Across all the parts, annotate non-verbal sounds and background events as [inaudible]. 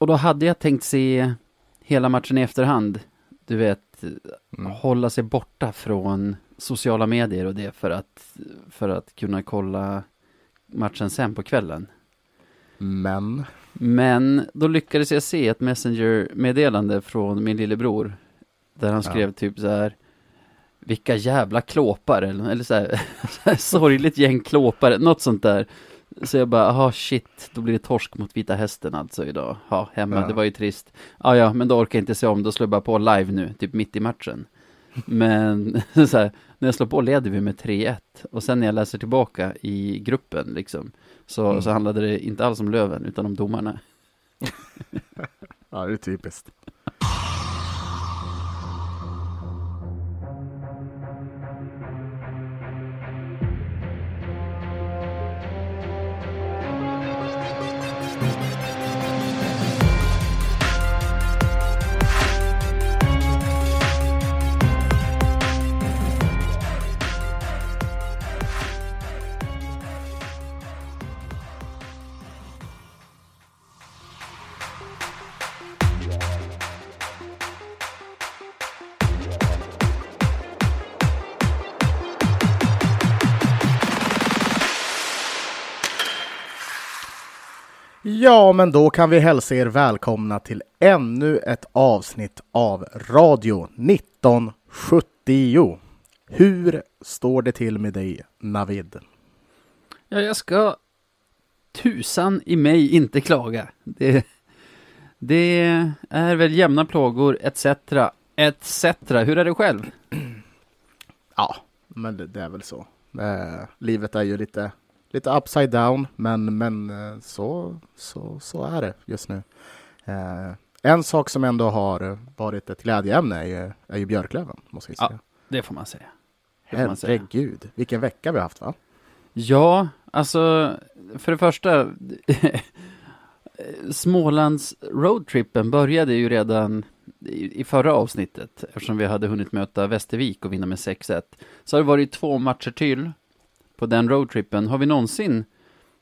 och då hade jag tänkt se hela matchen i efterhand. Du vet, Mm. hålla sig borta från sociala medier och det för att, för att kunna kolla matchen sen på kvällen. Men, Men då lyckades jag se ett Messenger-meddelande från min lillebror. Där han Ja. skrev typ så här. Vilka jävla klåpar eller, eller så här, [laughs] så här sorgligt gäng klåpare, något sånt där. Så jag bara, aha shit, då blir det torsk mot Vita Hästen alltså idag. Ja, hemma, Ja. det var ju trist. Ja, ja, men då orkar jag inte se om, då slår jag bara på live nu, typ mitt i matchen. Men [laughs] så här, när jag slår på leder vi med 3-1. Och sen när jag läser tillbaka i gruppen liksom, så, Mm. så handlade det inte alls om Löven, utan om domarna. [laughs] ja det är typiskt. Ja, men då kan vi hälsa er välkomna till ännu ett avsnitt av Radio 1970. Hur står det till med dig, Navid? Ja, jag ska tusan i mig inte klaga. Det, det är väl jämna plågor, etc. etc. Hur är det själv? Ja, men det, det är väl så. Eh, livet är ju lite, lite upside down, men, men eh, så, så, så är det just nu. Eh, en sak som ändå har varit ett glädjeämne är ju, är ju Björklöven, måste jag Ja. säga. Det får man säga. Det får man säga. Herregud, vilken vecka vi har haft va? Ja, alltså för det första [laughs] Smålands roadtrippen började ju redan i, i förra avsnittet eftersom vi hade hunnit möta Västervik och vinna med 6-1. Så har det varit två matcher till på den roadtrippen. Har vi någonsin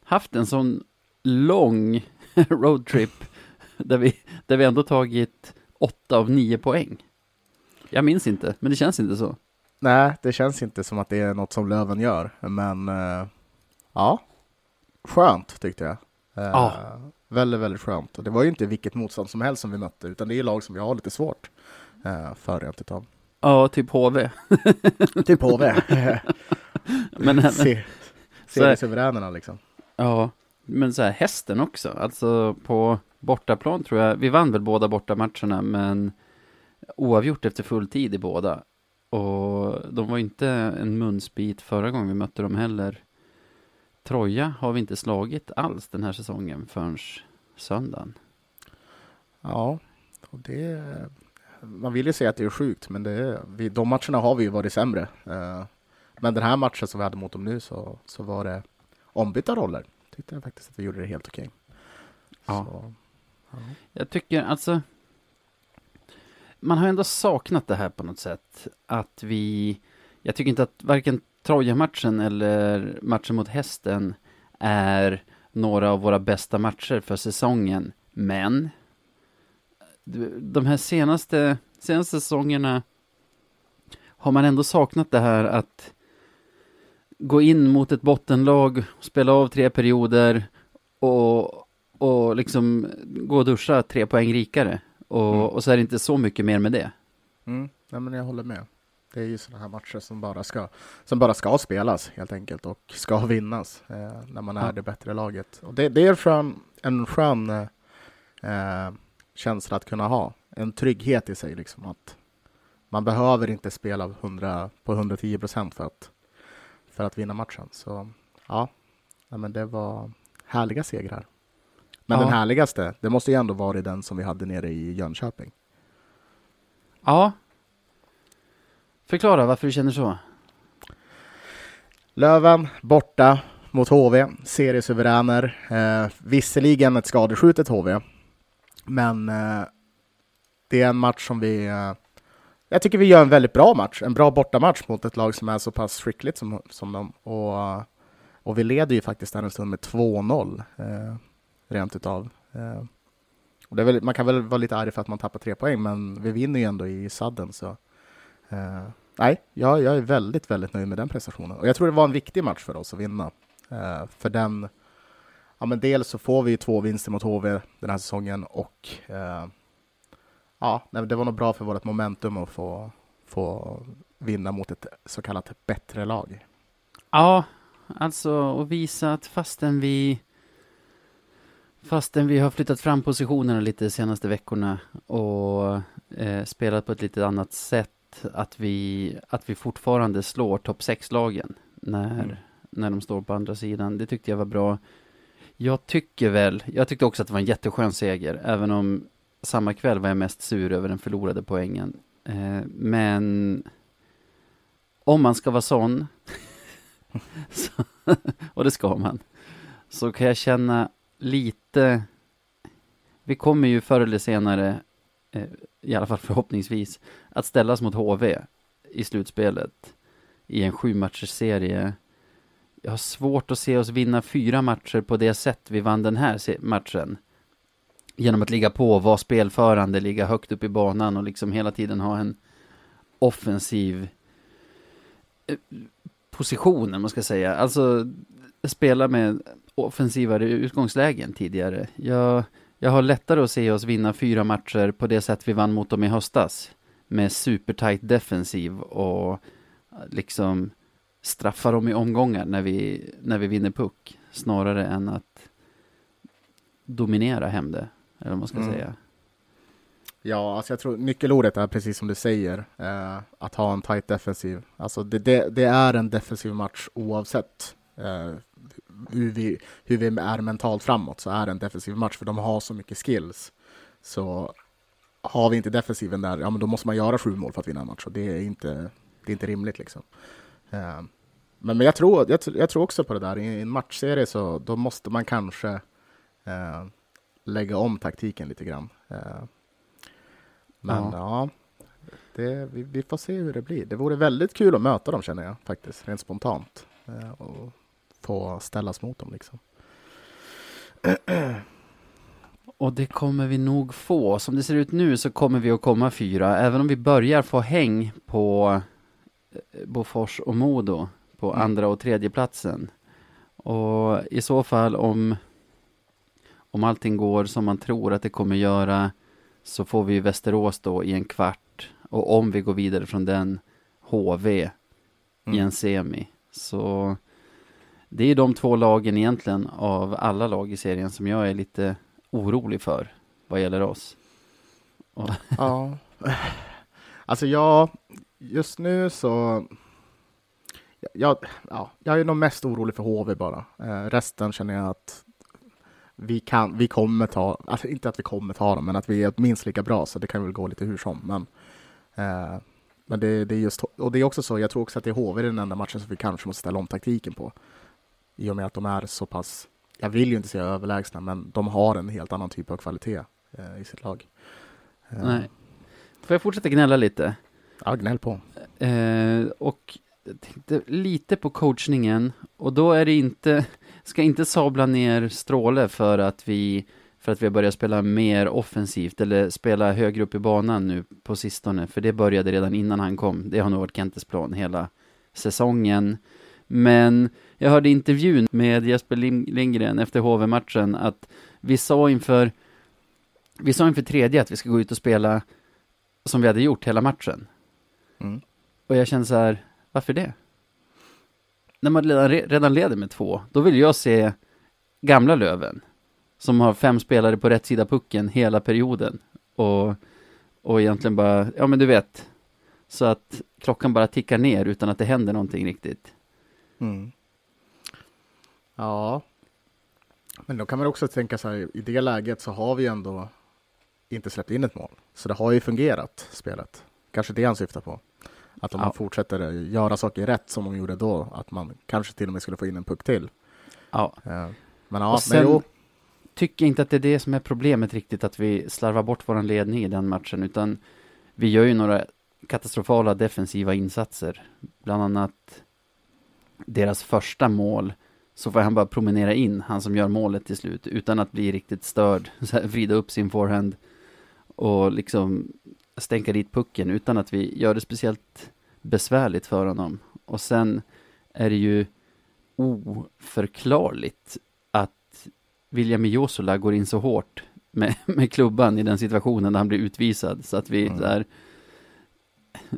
haft en sån lång [laughs] roadtrip där vi, där vi ändå tagit åtta av nio poäng? Jag minns inte, men det känns inte så. Nej, det känns inte som att det är något som Löven gör, men eh, ja, skönt tyckte jag. Eh, Ja. Väldigt, väldigt skönt. Och det var ju inte vilket motstånd som helst som vi mötte, utan det är lag som vi har lite svårt eh, för rent utav. Ja, typ HV. Typ HV. [laughs] [laughs] [laughs] Men, [laughs] Se, [laughs] seriesuveränerna liksom. Ja, men så här hästen också. Alltså på bortaplan tror jag, vi vann väl båda bortamatcherna men oavgjort efter full tid i båda. Och de var inte en munsbit förra gången vi mötte dem heller. Troja har vi inte slagit alls den här säsongen förrän söndagen. Ja, och det... Man vill ju säga att det är sjukt, men det är, vi, de matcherna har vi ju varit sämre. Men den här matchen som vi hade mot dem nu så, så var det ombytta roller. Tyckte jag faktiskt att vi gjorde det helt okej. Ja. Så, ja. Jag tycker alltså man har ändå saknat det här på något sätt. Att vi, jag tycker inte att varken Troja-matchen eller matchen mot hästen är några av våra bästa matcher för säsongen. Men de här senaste, senaste säsongerna har man ändå saknat det här att gå in mot ett bottenlag, spela av tre perioder och, och liksom gå och duscha tre poäng rikare. Och, Mm. och så är det inte så mycket mer med det. Mm, nej, men jag håller med. Det är ju sådana här matcher som bara ska, som bara ska spelas helt enkelt och ska vinnas eh, när man är Ja. det bättre laget. Och det, det är skön, en skön eh, känsla att kunna ha. En trygghet i sig liksom att man behöver inte spela 100, på 110 procent för att, för att vinna matchen. Så ja, men det var härliga segrar. Men Ja. den härligaste, det måste ju ändå vara den som vi hade nere i Jönköping. Ja. Förklara varför du känner så. Löven borta mot HV, seriesuveräner. Eh, visserligen ett skadeskjutet HV, men eh, det är en match som vi... Eh, jag tycker vi gör en väldigt bra match, en bra bortamatch mot ett lag som är så pass skickligt som, som de. Och, och vi leder ju faktiskt där en stund med 2-0, eh, rent utav. Eh, Och det är väl, man kan väl vara lite arg för att man tappar tre poäng, men vi vinner ju ändå i sadden. Så. Eh, nej, jag, jag är väldigt, väldigt nöjd med den prestationen. Och jag tror det var en viktig match för oss att vinna. Eh, för den, ja men dels så får vi ju två vinster mot HV den här säsongen och eh, ja, det var nog bra för vårt momentum att få, få vinna mot ett så kallat bättre lag. Ja, alltså att visa att fastän vi Fastän vi har flyttat fram positionerna lite de senaste veckorna och eh, spelat på ett lite annat sätt, att vi, att vi fortfarande slår topp 6-lagen när, mm. när de står på andra sidan. Det tyckte jag var bra. Jag tycker väl, jag tyckte också att det var en jätteskön seger, även om samma kväll var jag mest sur över den förlorade poängen. Eh, men om man ska vara sån, [laughs] så, och det ska man, så kan jag känna lite... Vi kommer ju förr eller senare, eh, i alla fall förhoppningsvis, att ställas mot HV i slutspelet i en sju matchers serie. Jag har svårt att se oss vinna fyra matcher på det sätt vi vann den här matchen. Genom att ligga på, vara spelförande, ligga högt upp i banan och liksom hela tiden ha en offensiv eh, position, man ska säga. Alltså spela med offensivare utgångslägen tidigare. Jag, jag har lättare att se oss vinna fyra matcher på det sätt vi vann mot dem i höstas. Med supertight defensiv och eh, liksom straffa dem i omgångar när vi, när vi vinner puck. Snarare än att dominera hem det, eller vad man ska mm. säga. Ja, alltså jag tror nyckelordet är precis som du säger, eh, att ha en tight defensiv. Alltså det, det, det, är en defensiv match oavsett eh, hur vi, hur vi är mentalt framåt så är det en defensiv match för de har så mycket skills. Så har vi inte defensiven där, ja men då måste man göra sju mål för att vinna en match och det är inte, det är inte rimligt liksom. Uh, men, men jag, tror, jag, jag, tror också på det där, i en matchserie så då måste man kanske uh, lägga om taktiken lite grann. Uh, men ja, ja det, vi, vi, får se hur det blir. Det vore väldigt kul att möta dem känner jag faktiskt, rent spontant. och få ställas mot dem. Liksom. [clears throat] Och det kommer vi nog få. Som det ser ut nu så kommer vi att komma fyra, även om vi börjar få häng på eh, Bofors och Modo på mm. andra och tredje platsen. Och i så fall om, om allting går som man tror att det kommer göra så får vi Västerås då i en kvart och om vi går vidare från den HV mm. i en semi. Så det är de två lagen egentligen av alla lag i serien som jag är lite orolig för vad gäller oss. ja, [laughs] alltså jag, just nu så jag, ja, jag är nog mest orolig för HV bara. Eh, resten känner jag att vi, kan, vi kommer ta, alltså inte att vi kommer ta dem, men att vi är minst lika bra, så det kan väl gå lite hur som. Men, eh, men det, det, är just, och det är också så, jag tror också att det är HV den enda matchen som vi kanske måste ställa om taktiken på i och med att de är så pass, jag vill ju inte säga överlägsna, men de har en helt annan typ av kvalitet eh, i sitt lag. Eh. Nej. Får jag fortsätta gnälla lite? Ja, gnäll på. Eh, och tänkte lite på coachningen och då är det inte, ska inte sabla ner Stråle för att vi för att vi har börjat spela mer offensivt eller spela högre upp i banan nu på sistone, för det började redan innan han kom. Det har nog varit Kentes plan hela säsongen. Men jag hörde intervjun med Jesper Lindgren efter HV-matchen att vi sa inför vi sa inför tredje att vi ska gå ut och spela som vi hade gjort hela matchen. Mm. Och jag känner så här, varför det? När man redan, redan leder med två, då vill jag se gamla Löven som har fem spelare på rätt sida pucken hela perioden och, och egentligen bara, ja men du vet, så att klockan bara tickar ner utan att det händer någonting riktigt. Mm. Ja, men då kan man också tänka så här, i det läget så har vi ändå inte släppt in ett mål. Så det har ju fungerat, spelet. Kanske det han syftar på. Att om ja. man fortsätter göra saker rätt som de gjorde då, att man kanske till och med skulle få in en puck till. Ja. Men ja, och sen men tycker jag inte att det är det som är problemet riktigt, att vi slarvar bort vår ledning i den matchen, utan vi gör ju några katastrofala defensiva insatser. Bland annat deras första mål så får han bara promenera in, han som gör målet till slut, utan att bli riktigt störd, [laughs] så här, vrida upp sin forehand och liksom stänka dit pucken utan att vi gör det speciellt besvärligt för honom. Och sen är det ju oförklarligt att William Josola går in så hårt med, [laughs] med klubban i den situationen där han blir utvisad. Så att vi Mm. där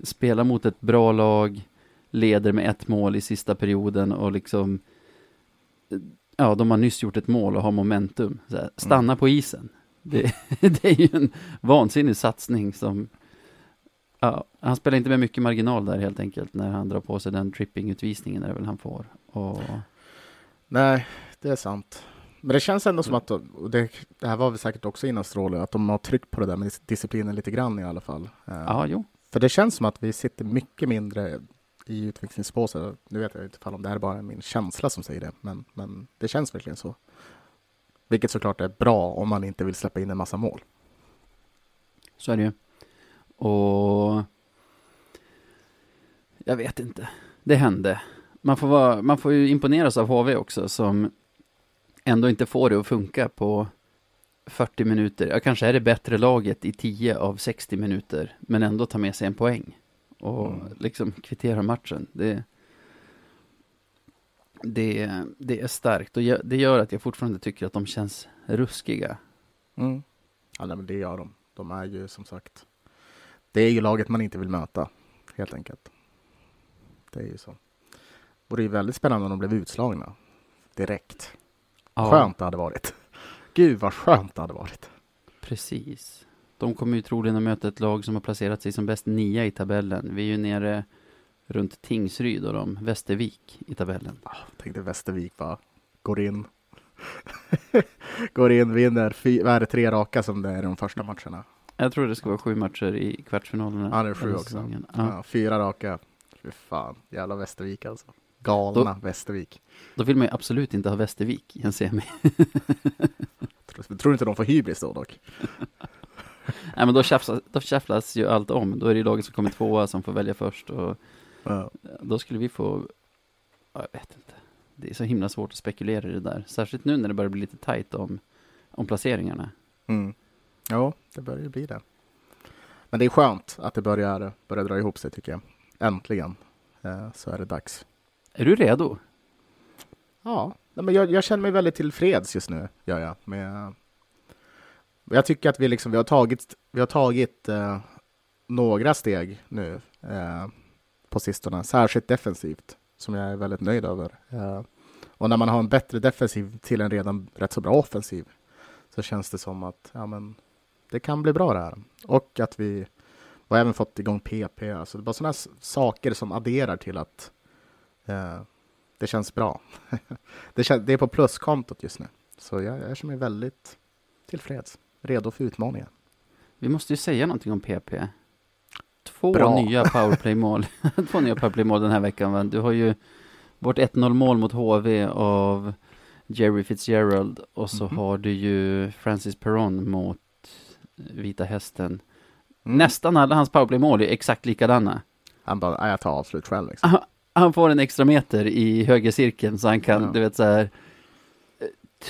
spelar mot ett bra lag, leder med ett mål i sista perioden och liksom Ja, de har nyss gjort ett mål och har momentum. Här, stanna på isen. Det, [laughs] det är ju en vansinnig satsning som Ja, han spelar inte med mycket marginal där helt enkelt när han drar på sig den trippingutvisningen är det väl han får. Och Nej, det är sant. Men det känns ändå som att, och det, det här var väl säkert också innan Stråle, att de har tryckt på det där med dis- disciplinen lite grann i alla fall. Eh, ja, jo. För det känns som att vi sitter mycket mindre i utvisningsbåset. Nu vet jag inte om det här är bara min känsla som säger det, men, men det känns verkligen så. Vilket såklart är bra om man inte vill släppa in en massa mål. Så är det ju. Och jag vet inte. Det hände. Man får, vara, man får ju imponeras av HV också som ändå inte får det att funka på 40 minuter. Ja, kanske är det bättre laget i 10 av 60 minuter, men ändå ta med sig en poäng och Mm. liksom kvittera matchen. Det, det, det är starkt och det gör att jag fortfarande tycker att de känns ruskiga. Mm. Ja, nej, men det gör de. De är ju som sagt, det är ju laget man inte vill möta, helt enkelt. Det är ju så. Och det är ju väldigt spännande om de blev utslagna direkt. Ja. Skönt det hade varit. Gud vad skönt det hade varit. Precis. De kommer ju troligen att möta ett lag som har placerat sig som bäst nia i tabellen. Vi är ju nere runt Tingsryd och de Västervik i tabellen. Tänkte Västervik bara går in. [laughs] går in, vinner. Fy, vad är det, tre raka som det är de första matcherna? Jag tror det ska vara sju matcher i kvartsfinalerna. Ja, det är sju också. säsongen. Ja. Fyra raka. Fy fan, jävla Västervik alltså. Galna Västervik. Då vill man ju absolut inte ha Västervik i en semi. [laughs] Tror, tror inte de får hybris då dock? [laughs] Nej, men då tjafsas, då tjafsas ju allt om. Då är det ju laget som kommer tvåa som får välja först och Ja. då skulle vi få, ja, jag vet inte. Det är så himla svårt att spekulera i det där. Särskilt nu när det börjar bli lite tajt om, om placeringarna. Mm. Jo, det börjar ju bli det. Men det är skönt att det börjar, börjar dra ihop sig tycker jag. Äntligen eh, så är det dags. Är du redo? Ja, men jag, jag känner mig väldigt tillfreds just nu, gör jag. Med, jag tycker att vi, liksom, vi har tagit, vi har tagit eh, några steg nu eh, på sistone, särskilt defensivt, som jag är väldigt nöjd över. Eh, och när man har en bättre defensiv till en redan rätt så bra offensiv så känns det som att ja, men, det kan bli bra det här. Och att vi har även fått igång PP. Alltså det är bara sådana saker som adderar till att eh, det känns bra. [laughs] det, kän, det är på pluskontot just nu. Så jag, jag känner mig väldigt tillfreds. Redo för utmaningen. Vi måste ju säga någonting om PP. Två Bra. nya powerplay-mål. [laughs] Två nya powerplay-mål den här veckan. Va? Du har ju vårt 1-0 mål mot HV av Jerry Fitzgerald och så Mhm. har du ju Francis Perron mot Vita Hästen. Mm. Nästan alla hans powerplay-mål är exakt likadana. Han bara, "Nej, jag tar avslut själv. Liksom. Han, han får en extra meter i högercirkeln så han kan, Ja. du vet så här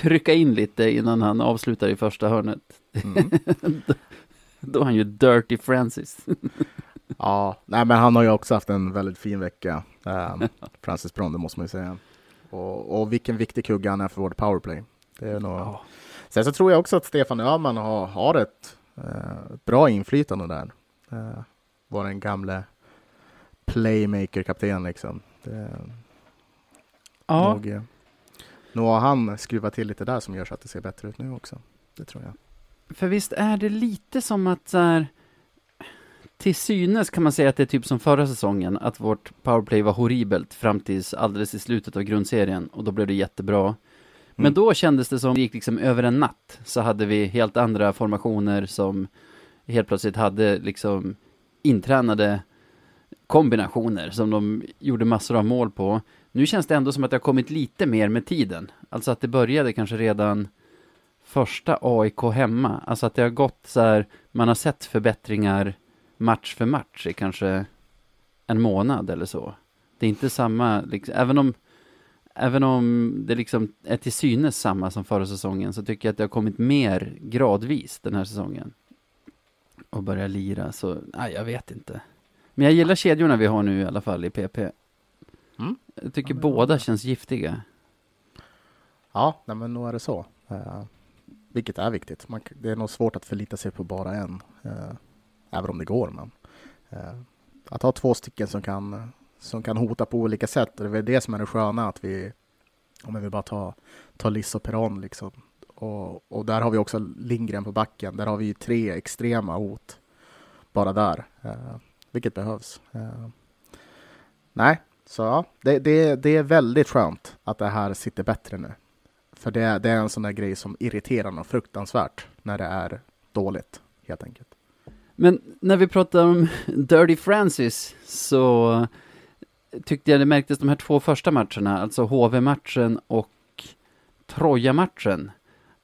trycka in lite innan han avslutar i första hörnet. Mm. [laughs] Då är han ju Dirty Francis. [laughs] ja, nej, men han har ju också haft en väldigt fin vecka. Um, [laughs] Francis Brond, det måste man ju säga. Och, och vilken viktig kugge han är för vårt powerplay. Det är nog... Ja. Sen så tror jag också att Stefan Öhman har, har ett eh, bra inflytande där. Uh, Vår gamle playmaker-kapten liksom. Det, Ja, nog, eh, nog har han skruvat till lite där som gör så att det ser bättre ut nu också. Det tror jag. för visst är det lite som att så här, till synes kan man säga att det är typ som förra säsongen, att vårt powerplay var horribelt fram tills alldeles i slutet av grundserien och då blev det jättebra. Men Mm. då kändes det som det gick liksom över en natt så hade vi helt andra formationer som helt plötsligt hade liksom intränade kombinationer som de gjorde massor av mål på. Nu känns det ändå som att det har kommit lite mer med tiden. Alltså att det började kanske redan första AIK hemma. Alltså att det har gått så här, man har sett förbättringar match för match i kanske en månad eller så. Det är inte samma, liksom, även om även om det liksom är till synes samma som förra säsongen så tycker jag att det har kommit mer gradvis den här säsongen. Och börja lira, så nej, jag vet inte. Men jag gillar kedjorna vi har nu i alla fall i PP. Mm. Jag tycker Ja, båda känns giftiga. Ja, nej, men nog är det så. Eh, vilket är viktigt. Man, det är nog svårt att förlita sig på bara en. eh, även om det går. Men, eh, att ha två stycken som kan, som kan hota på olika sätt. Det är väl det som är det sköna. Att vi, om vi bara tar, tar Liss och Peron liksom. Och, och där har vi också Lindgren på backen. Där har vi tre extrema hot. Bara där. Eh, vilket behövs. Eh, nej, så ja, det, det, det är väldigt skönt att det här sitter bättre nu. För det, det är en sån där grej som irriterar något fruktansvärt när det är dåligt, helt enkelt. Men när vi pratar om [laughs] Dirty Francis så tyckte jag det märktes de här två första matcherna, alltså HV-matchen och Troja-matchen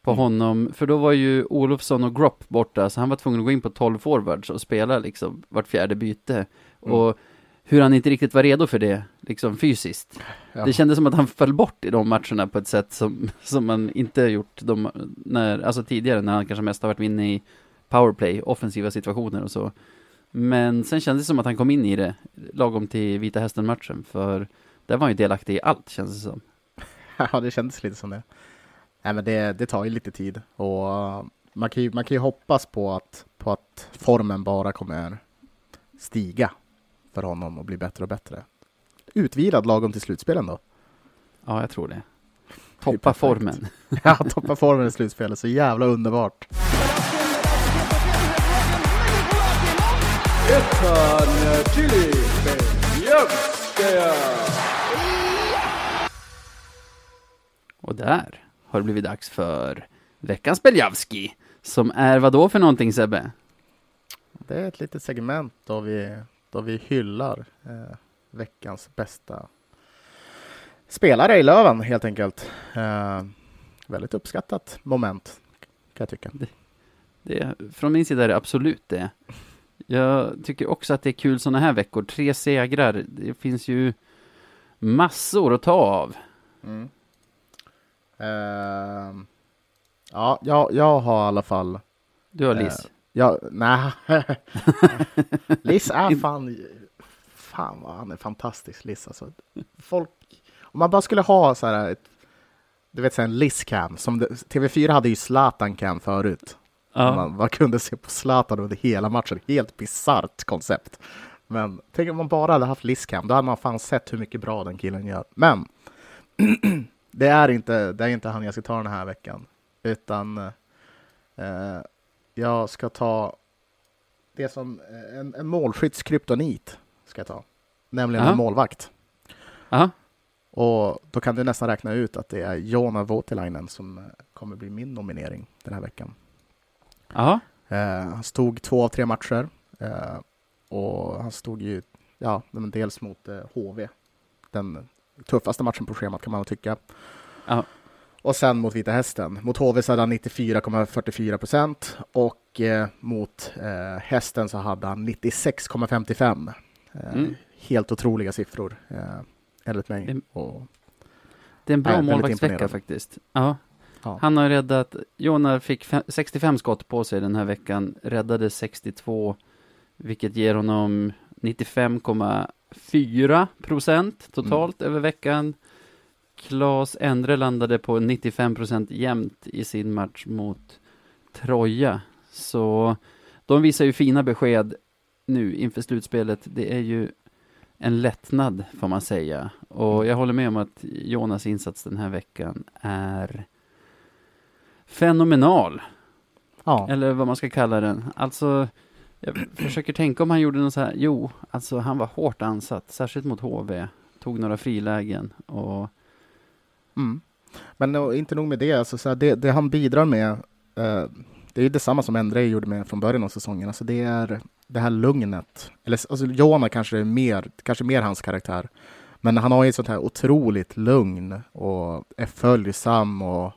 på Mm. honom, för då var ju Olofsson och Gropp borta, så han var tvungen att gå in på 12 forwards och spela liksom vart fjärde byte. Mm. Och hur han inte riktigt var redo för det, liksom fysiskt. Ja. Det kändes som att han föll bort i de matcherna på ett sätt som, som man inte gjort de, när, alltså tidigare när han kanske mest har varit inne i powerplay, offensiva situationer och så. Men sen kändes det som att han kom in i det lagom till Vita Hästen-matchen, för där var han ju delaktig i allt, känns det som. [laughs] Ja, det kändes lite som det. Nej, men det, det tar ju lite tid och uh, man kan ju, man kan ju hoppas på att, på att formen bara kommer stiga för honom och bli bättre och bättre. Utvilad lagom till slutspelen då. Ja, jag tror det. Toppa formen. [laughs] Ja, toppa formen i slutspelet, så jävla underbart. Och där har det blivit dags för veckans Beljavski, som är vad då för någonting Sebbe? Det är ett litet segment då vi, då vi hyllar eh, veckans bästa spelare i Löven helt enkelt. Eh, väldigt uppskattat moment kan jag tycka. Det, från min sida är det absolut det. Jag tycker också att det är kul sådana här veckor. Tre segrar, det finns ju massor att ta av. Mm. Eh, ja, jag, jag har i alla fall Du har Eh, Liz. Ja, nej. [laughs] Liz är fan... Fan vad han är fantastisk, Liz. Alltså, folk... Om man bara skulle ha så här ett... Du vet, så här en Liz-cam. Som det, TV4 hade ju Zlatan-cam förut. Ja. Man, man kunde se på Zlatan under hela matchen. Helt bisarrt koncept. Men tänk om man bara hade haft Liz-cam. Då hade man fan sett hur mycket bra den killen gör. Men [clears throat] det är inte, det är inte han jag ska ta den här veckan. Utan eh, jag ska ta det som eh, en, en målskytts kryptonit. Ska jag ta. Nämligen Aha. en målvakt. Aha. Och då kan du nästan räkna ut att det är Jona Voutilainen som kommer bli min nominering den här veckan. Aha. Eh, han stod två av tre matcher. Eh, och han stod ju ja, dels mot eh, HV. Den tuffaste matchen på schemat kan man tycka. Ja. Och sen mot Vita Hästen. Mot HV så hade han 94,44 procent och eh, mot eh, Hästen så hade han 96,55. Eh, Mm. Helt otroliga siffror eh, enligt mig. Det- Och, Det är en bra målvaktsvecka faktiskt. Ja. Ja. Han har räddat, Jonar fick fem, 65 skott på sig den här veckan, räddade 62, vilket ger honom 95,4 procent totalt över veckan. Klas Endre landade på 95 procent jämnt i sin match mot Troja. Så de visar ju fina besked nu inför slutspelet. Det är ju en lättnad får man säga. Och jag håller med om att Jonas insats den här veckan är fenomenal. ja. Eller vad man ska kalla den. Alltså, jag försöker tänka om han gjorde något så här. Jo, alltså han var hårt ansatt, särskilt mot HV. Tog några frilägen och Mm. Men och inte nog med det, alltså, så här, det, det han bidrar med, eh, det är ju detsamma som Endre gjorde med från början av säsongen. Alltså, det är det här lugnet. Eller, alltså, Jona kanske är mer, kanske mer hans karaktär. Men han har ju ett sånt här otroligt lugn och är följsam och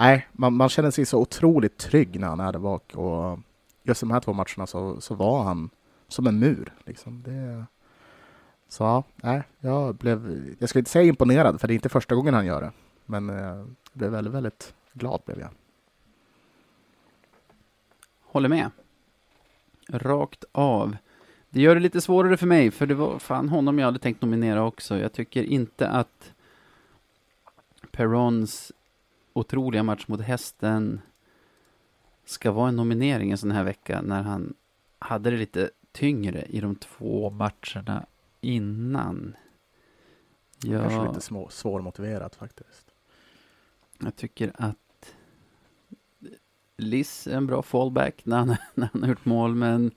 nej, man, man känner sig så otroligt trygg när han är där bak. Och just de här två matcherna så, så var han som en mur. Liksom. Det, Så ja, nej, jag blev, jag ska inte säga imponerad, för det är inte första gången han gör det. Men eh, jag blev väldigt, väldigt glad blev jag. Håller med. Rakt av. Det gör det lite svårare för mig, för det var fan honom jag hade tänkt nominera också. Jag tycker inte att Perrons otroliga match mot hästen ska vara en nominering en sån här vecka när han hade det lite tyngre i de två matcherna innan. Ja, Kanske lite små, svårmotiverat faktiskt. jag tycker att Liss är en bra fallback när han, [laughs] när han har gjort mål, men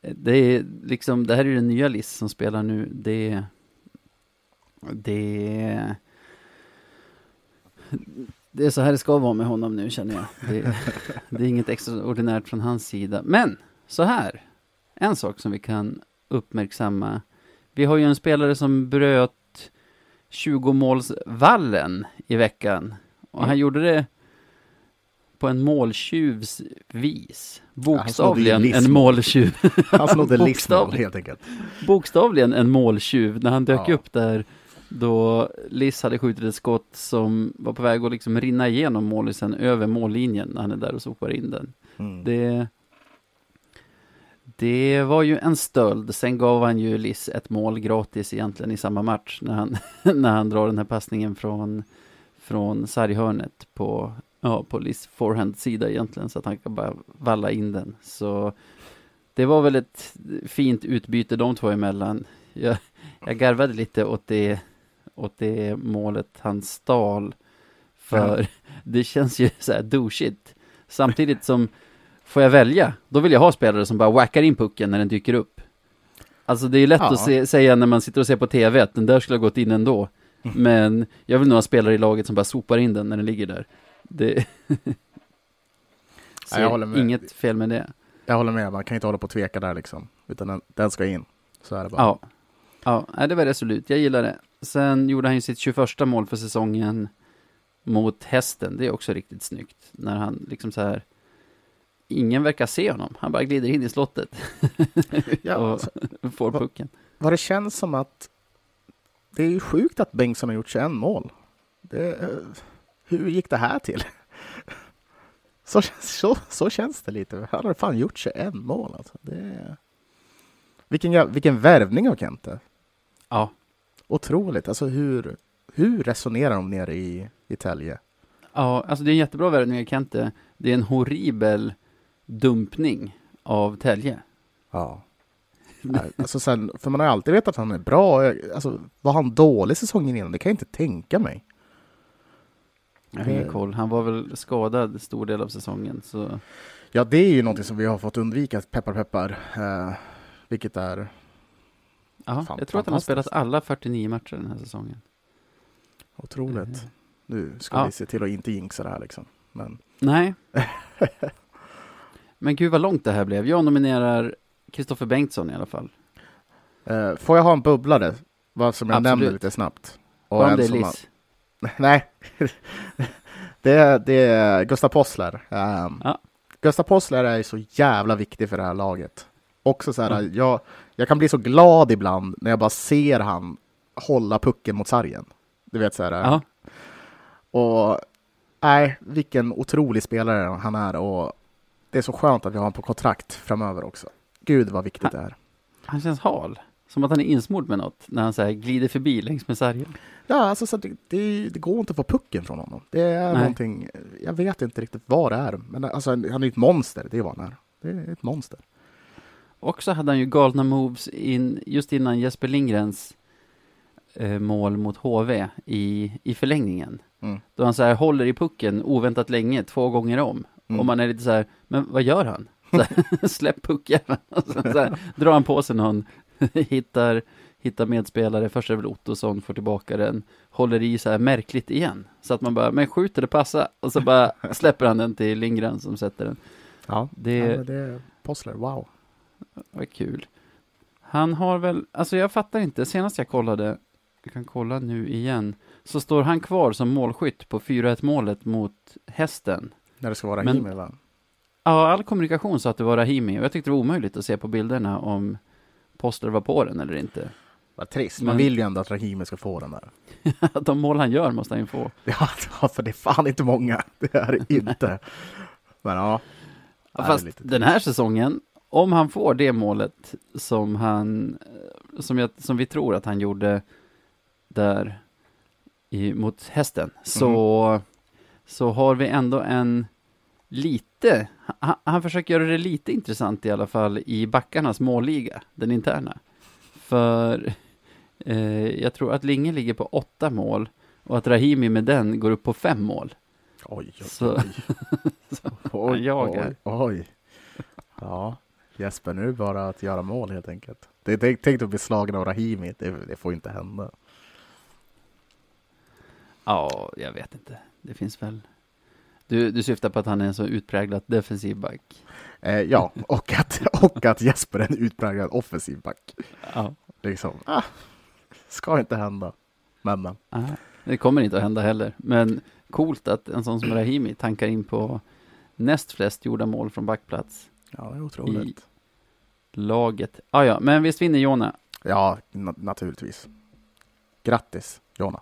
det är liksom, det här är den nya Liss som spelar nu. Det, det, det är så här det ska vara med honom nu känner jag. Det, det är inget extraordinärt från hans sida. Men, så här. En sak som vi kan uppmärksamma. Vi har ju en spelare som bröt 20-målsvallen i veckan. Och han Mm. gjorde det på en måltjuvs vis. han Bokstavligen en mål. måltjuv. Han snodde [laughs] livsmål helt enkelt. Bokstavligen en måltjuv när han dök Ja. upp där då Liss hade skjutit ett skott som var på väg att liksom rinna igenom målisen över mållinjen när han är där och sopar in den. Mm. Det, det var ju en stöld. Sen gav han ju Liss ett mål gratis egentligen i samma match när han, [laughs] när han drar den här passningen från, från sarghörnet på, ja, på Liss forehand-sida egentligen så att han kan bara valla in den. Så det var väl ett fint utbyte de två emellan. Jag, jag garvade lite åt det, åt det målet han stal. För [laughs] det känns ju så här douchigt. Samtidigt som, får jag välja, då vill jag ha spelare som bara whackar in pucken när den dyker upp. Alltså det är lätt Ja. att se, säga när man sitter och ser på TV att den där skulle ha gått in ändå. Mm. Men jag vill nog ha spelare i laget som bara sopar in den när den ligger där. Det... [laughs] så Ja, inget fel med det. Jag håller med, man kan inte hålla på och tveka där liksom. Utan den, den ska in. Så är det bara. Ja, ja det var resolut. Jag gillar det. Sen gjorde han ju sitt 21 mål för säsongen mot hästen. Det är också riktigt snyggt. När han liksom så här, ingen verkar se honom. Han bara glider in i slottet [laughs] Ja, och får pucken. vad det känns som att det är ju sjukt att Bengtsson har gjort 21 mål. Det, eh, hur gick det här till? [laughs] Så, så, så känns det lite. Han har fan gjort 21 mål. Alltså. Det vilken, vilken värvning av Kente. Ja, Otroligt. Alltså hur, hur resonerar de nere i, i Tälje? ja, alltså det är en jättebra värvning av Kente. Det är en horribel dumpning av Tälje. Ja. Alltså sen, för man har alltid vetat att han är bra. Alltså, var han dålig säsongen innan? Det kan jag inte tänka mig. Jag har ingen Det- koll. Han var väl skadad stor del av säsongen. Så Ja, det är ju någonting som vi har fått undvika, peppar peppar. Eh, vilket är ja, jag tror att han har spelat alla 49 matcher den här säsongen. otroligt. Nu ska Ja. vi se till att inte jinxa det här liksom. Men Nej. [laughs] Men gud vad långt det här blev. Jag nominerar Kristoffer Bengtsson i alla fall. eh, får jag ha en bubblare? Vad som jag Absolut. nämnde lite snabbt. Och en det Liss. har- [laughs] Nej. [laughs] det, är, det är Gustav Possler. Um, Ja. Gustav Possler är ju så jävla viktig för det här laget. Också så här, Mm. jag, jag kan bli så glad ibland när jag bara ser han hålla pucken mot sargen. Du vet så här. Ja, Och nej, vilken otrolig spelare han är och det är så skönt att vi har honom på kontrakt framöver också. Gud vad viktigt det är. han känns hal. Som att han är insmord med något när han så här glider förbi längs med sargen. Ja, alltså så det, det, det går inte att få pucken från honom. Det är Nej. någonting, jag vet inte riktigt vad det är, men alltså, han är ju ett monster, det är vad han är. Det är ett monster. Och så hade han ju galna moves in, just innan Jesper Lindgrens eh, mål mot HV i, i förlängningen. Mm. Då han så här håller i pucken oväntat länge, två gånger om. Mm. Och man är lite så här, men vad gör han? Så här, [laughs] Släpp pucken! [laughs] Och så, så här, drar han på sig någon, [laughs] hittar, hittar medspelare, först är det väl Ottosson, får tillbaka den, håller i så här märkligt igen. Så att man bara, men skjuter det passa? Och så bara släpper han den till Lindgren som sätter den. Ja, Det- ja, det är Possler, wow. Vad kul. Han har väl, alltså jag fattar inte, senast jag kollade, jag kan kolla nu igen, så står han kvar som målskytt på 4-1 målet mot hästen. När det ska vara Men- Himi, va? Ja, all kommunikation sa att det var Rahimi och jag tyckte det var omöjligt att se på bilderna om Poster var på den eller inte. Vad trist. Man Men- vill ju ändå att Rahimi ska få den där. [laughs] De mål han gör måste han ju få. [laughs] Ja, för det är fan inte många. [laughs] Det är det inte. Men ja. Ja, Fast den här säsongen, om han får det målet som han, som, jag, som vi tror att han gjorde där i, mot hästen, så, så har vi ändå en lite, han, han försöker göra det lite intressant i alla fall i backarnas målliga, den interna. För eh, jag tror att Linge ligger på åtta mål och att Rahimi med den går upp på fem mål. Oj, oj, Så- oj. [laughs] oj, jagar. oj, oj. Ja, Jesper, nu är det bara att göra mål helt enkelt. Det tänk, tänk att bli slagen av Rahimi. Det, det får inte hända. Ja, jag vet inte. Det finns väl... Du, du syftar på att han är en så utpräglat defensiv back? Eh, ja, [laughs] och att, och att Jesper är en utpräglad offensiv back. Ja. Liksom, ah, ska inte hända. Men, men. Det kommer inte att hända heller. Men coolt att en sån som Rahimi tankar in på näst flest gjorda mål från backplats. Ja, det är otroligt. Laget. Ah, ja, men visst vinner Jona. Ja, na naturligtvis. Grattis, Jona.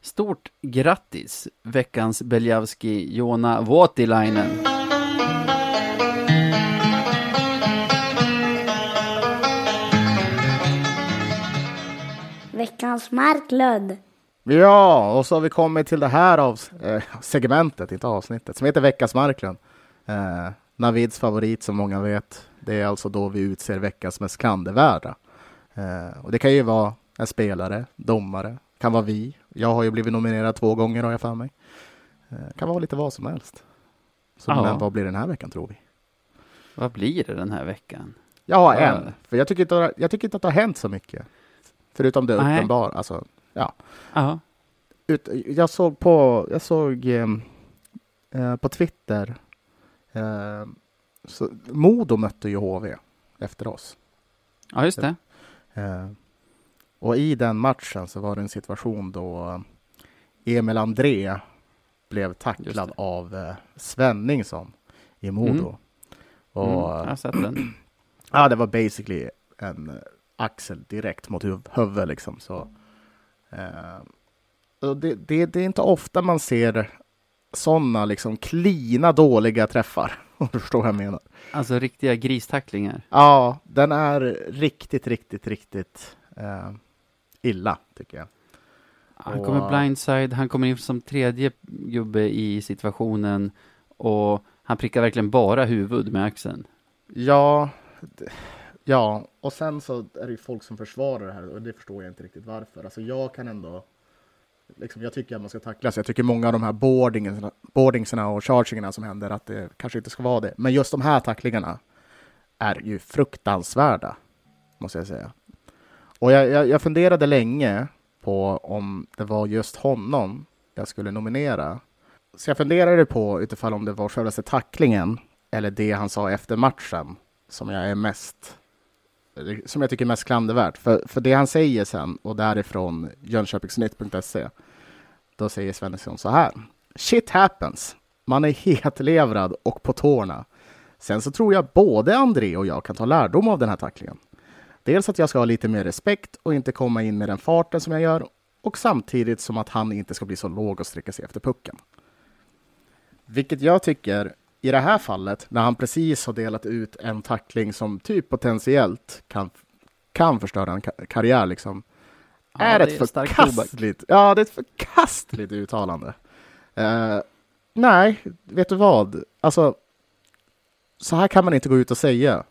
Stort grattis, veckans Beljavski Jona Voutilainen. Veckans Marklund. Ja, och så har vi kommit till det här av, eh, segmentet, inte avsnittet, som heter Veckans Marklund. Eh, Navids favorit som många vet. Det är alltså då vi utser veckans mest klandervärda. Eh, och det kan ju vara en spelare, domare, kan vara vi. Jag har ju blivit nominerad två gånger har jag för mig. Eh, kan vara lite vad som helst. Så Ja. men vad blir den här veckan tror vi? Vad blir det den här veckan? Jag har Ja. en, för jag tycker, inte, jag tycker inte att det har hänt så mycket. Förutom det Nej. uppenbara. Alltså, Ja, ut, jag såg på, jag såg eh, eh, på Twitter, eh, så, Modo mötte ju HV efter oss. ja just det. Eh, och i den matchen så var det en situation då Emil André blev tacklad av eh, Svenningsson i Modo. Mm. Och, Mm, jag har sett den. [clears throat] Ja, det var basically en eh, axel direkt mot huv- huvudet liksom. Så, eh, det, det, det är inte ofta man ser sådana liksom klina dåliga träffar. [laughs] Om du förstår vad jag menar. Alltså riktiga gristacklingar. Ja, den är riktigt, riktigt, riktigt eh, illa tycker jag. Han Och- kommer blindside, han kommer in som tredje gubbe i situationen och han prickar verkligen bara huvud med axeln. Ja, ja, och sen så är det ju folk som försvarar det här och det förstår jag inte riktigt varför. Alltså jag kan ändå, liksom, jag tycker att man ska tacklas. Jag tycker många av de här boardingarna, boardingsarna och chargingarna som händer att det kanske inte ska vara det. Men just de här tacklingarna är ju fruktansvärda, måste jag säga. Och jag, jag, jag funderade länge på om det var just honom jag skulle nominera. Så jag funderade på utifall om det var självaste tacklingen eller det han sa efter matchen som jag är mest som jag tycker är mest klandervärt. För, för det han säger sen och därifrån Jönköpingsnytt.se då säger Svennesson så här. Shit happens. Man är hetlevrad och på tårna. Sen så tror jag både André och jag kan ta lärdom av den här tacklingen. Dels att jag ska ha lite mer respekt och inte komma in med den farten som jag gör och samtidigt som att han inte ska bli så låg och sträcka sig efter pucken. Vilket jag tycker i det här fallet, när han precis har delat ut en tackling som typ potentiellt kan, kan förstöra en ka- karriär, liksom, Ja, är det ett förkastligt, ja, det är ett förkastligt uttalande. Eh, nej, vet du vad? Alltså, så här kan man inte gå ut och säga.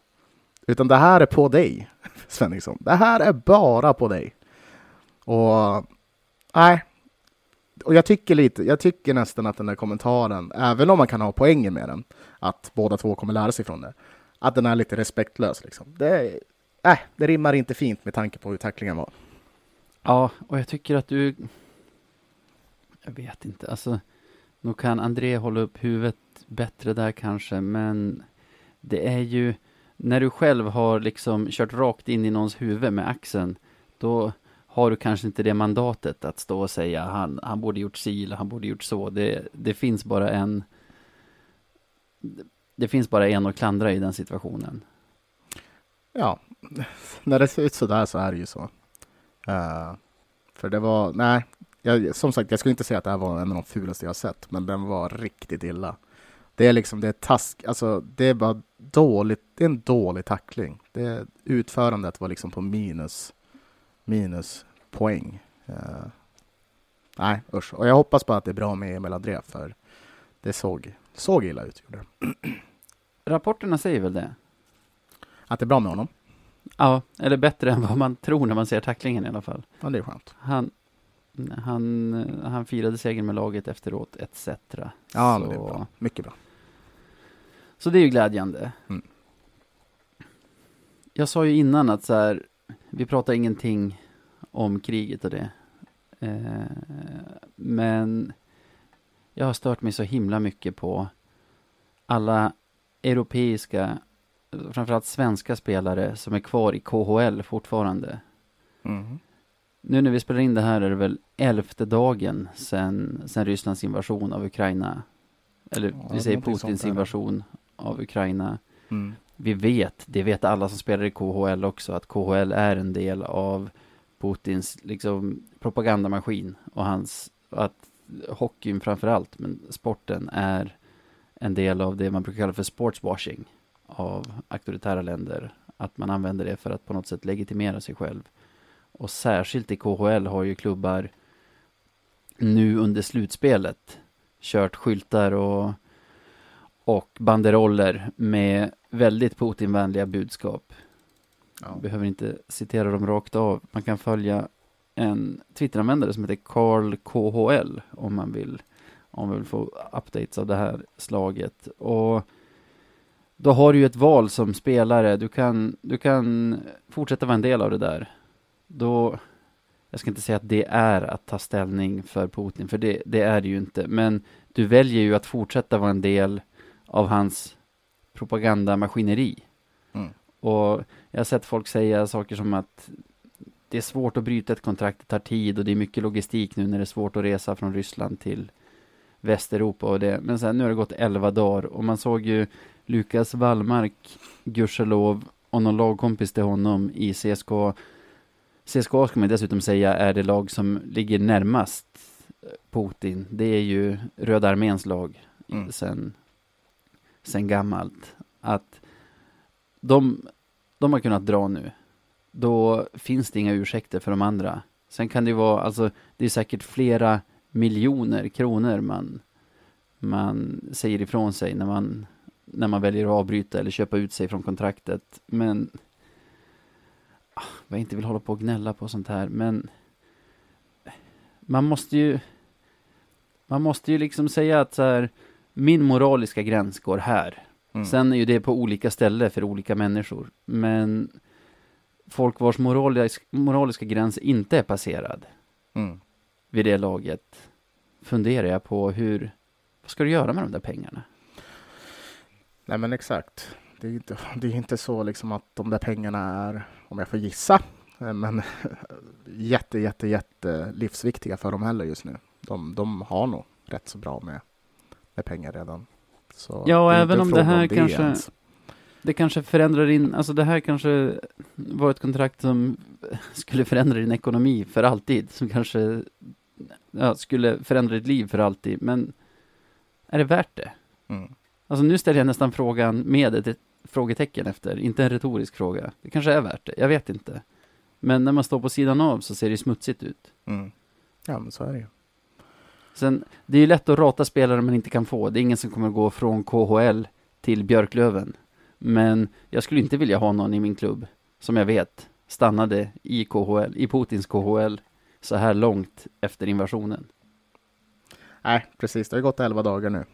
Utan det här är på dig, [laughs] Svenningsson. Det här är bara på dig. Och nej, och jag tycker lite, jag tycker nästan att den där kommentaren, även om man kan ha poängen med den, att båda två kommer lära sig från det, att den är lite respektlös. Liksom. Det, äh, det rimmar inte fint med tanke på hur tacklingen var. Ja, och jag tycker att du... Jag vet inte, alltså... Nog kan André hålla upp huvudet bättre där kanske, men det är ju... När du själv har liksom kört rakt in i någons huvud med axeln, då har du kanske inte det mandatet att stå och säga han, han borde gjort si eller han borde gjort så. Det, det finns bara en... Det finns bara en att klandra i den situationen. ja, [laughs] när det ser ut sådär så är det ju så. Uh, för det var, nej, jag, som sagt, jag skulle inte säga att det här var en av de fulaste jag sett, men den var riktigt illa. Det är liksom, det är task, alltså det är bara dåligt, det är en dålig tackling. Det, utförandet var liksom på minus, minus poäng. Uh, nej, usch. Och jag hoppas bara att det är bra med Emil André, för det såg, såg illa ut. Gjorde [clears throat] Rapporterna säger väl det? Att det är bra med honom? Ja, eller bättre än vad man tror när man ser tacklingen i alla fall. Ja, det är skönt. Han, han, han firade seger med laget efteråt, etc. Ja, men det är bra. Mycket bra. Så det är ju glädjande. Mm. Jag sa ju innan att så här, vi pratar ingenting om kriget och det. Eh, men jag har stört mig så himla mycket på alla europeiska, framförallt svenska spelare som är kvar i KHL fortfarande. Mm. Nu när vi spelar in det här är det väl elfte dagen sedan, sedan Rysslands invasion av Ukraina. Eller Ja, vi säger Putins invasion av Ukraina. Mm. Vi vet, det vet alla som spelar i KHL också, att KHL är en del av Putins liksom propagandamaskin och hans, att hockeyn framför allt, men sporten är en del av det man brukar kalla för sportswashing av auktoritära länder. Att man använder det för att på något sätt legitimera sig själv. Och särskilt i KHL har ju klubbar nu under slutspelet kört skyltar och, och banderoller med väldigt Putinvänliga budskap. Ja. Behöver inte citera dem rakt av. Man kan följa en Twitteranvändare som heter Carl KHL om man vill om man vill få updates av det här slaget. Och då har du ju ett val som spelare. Du kan, du kan fortsätta vara en del av det där. Då, jag ska inte säga att det är att ta ställning för Putin, för det, det är det ju inte. Men du väljer ju att fortsätta vara en del av hans propagandamaskineri. Mm. Och jag har sett folk säga saker som att det är svårt att bryta ett kontrakt, det tar tid och det är mycket logistik nu när det är svårt att resa från Ryssland till Västeuropa och det. Men sen nu har det gått 11 dagar och man såg ju Lukas Wallmark, gudskelov, och någon lagkompis till honom i CSKA. CSKA ska man dessutom säga är det lag som ligger närmast Putin. Det är ju Röda arméns lag Mm. sen, sen gammalt. Att de, de har kunnat dra nu. Då finns det inga ursäkter för de andra. Sen kan det ju vara, alltså det är säkert flera miljoner kronor man, man säger ifrån sig när man, när man väljer att avbryta eller köpa ut sig från kontraktet. Men ah, jag inte vill hålla på och gnälla på sånt här, men man måste ju man måste ju liksom säga att så här, min moraliska gräns går här. Mm. Sen är ju det på olika ställen för olika människor. Men folk vars moralisk, moraliska gräns inte är passerad Mm. vid det laget funderar jag på hur, vad ska du göra med de där pengarna? Nej men exakt. Det är inte, [laughs] det är inte så liksom att de där pengarna är, om jag får gissa, eh, men [laughs] jätte, jätte, jätte livsviktiga för dem heller just nu. De, de har nog rätt så bra med, med pengar redan. Så Ja, och det även om det här kanske- ens. Det kanske förändrar din, alltså det här kanske var ett kontrakt som [laughs] skulle förändra din ekonomi för alltid, som kanske ja, skulle förändra ditt liv för alltid, men är det värt det? Mm. Alltså nu ställer jag nästan frågan med ett frågetecken efter, inte en retorisk fråga. Det kanske är värt det, jag vet inte. Men när man står på sidan av så ser det smutsigt ut. Mm. Ja, men så är det ju. Sen, det är ju lätt att rata spelare man inte kan få. Det är ingen som kommer gå från KHL till Björklöven. Men jag skulle inte vilja ha någon i min klubb som jag vet stannade i KHL, i Putins KHL så här långt efter invasionen. Nej, precis. Det har gått 11 dagar nu.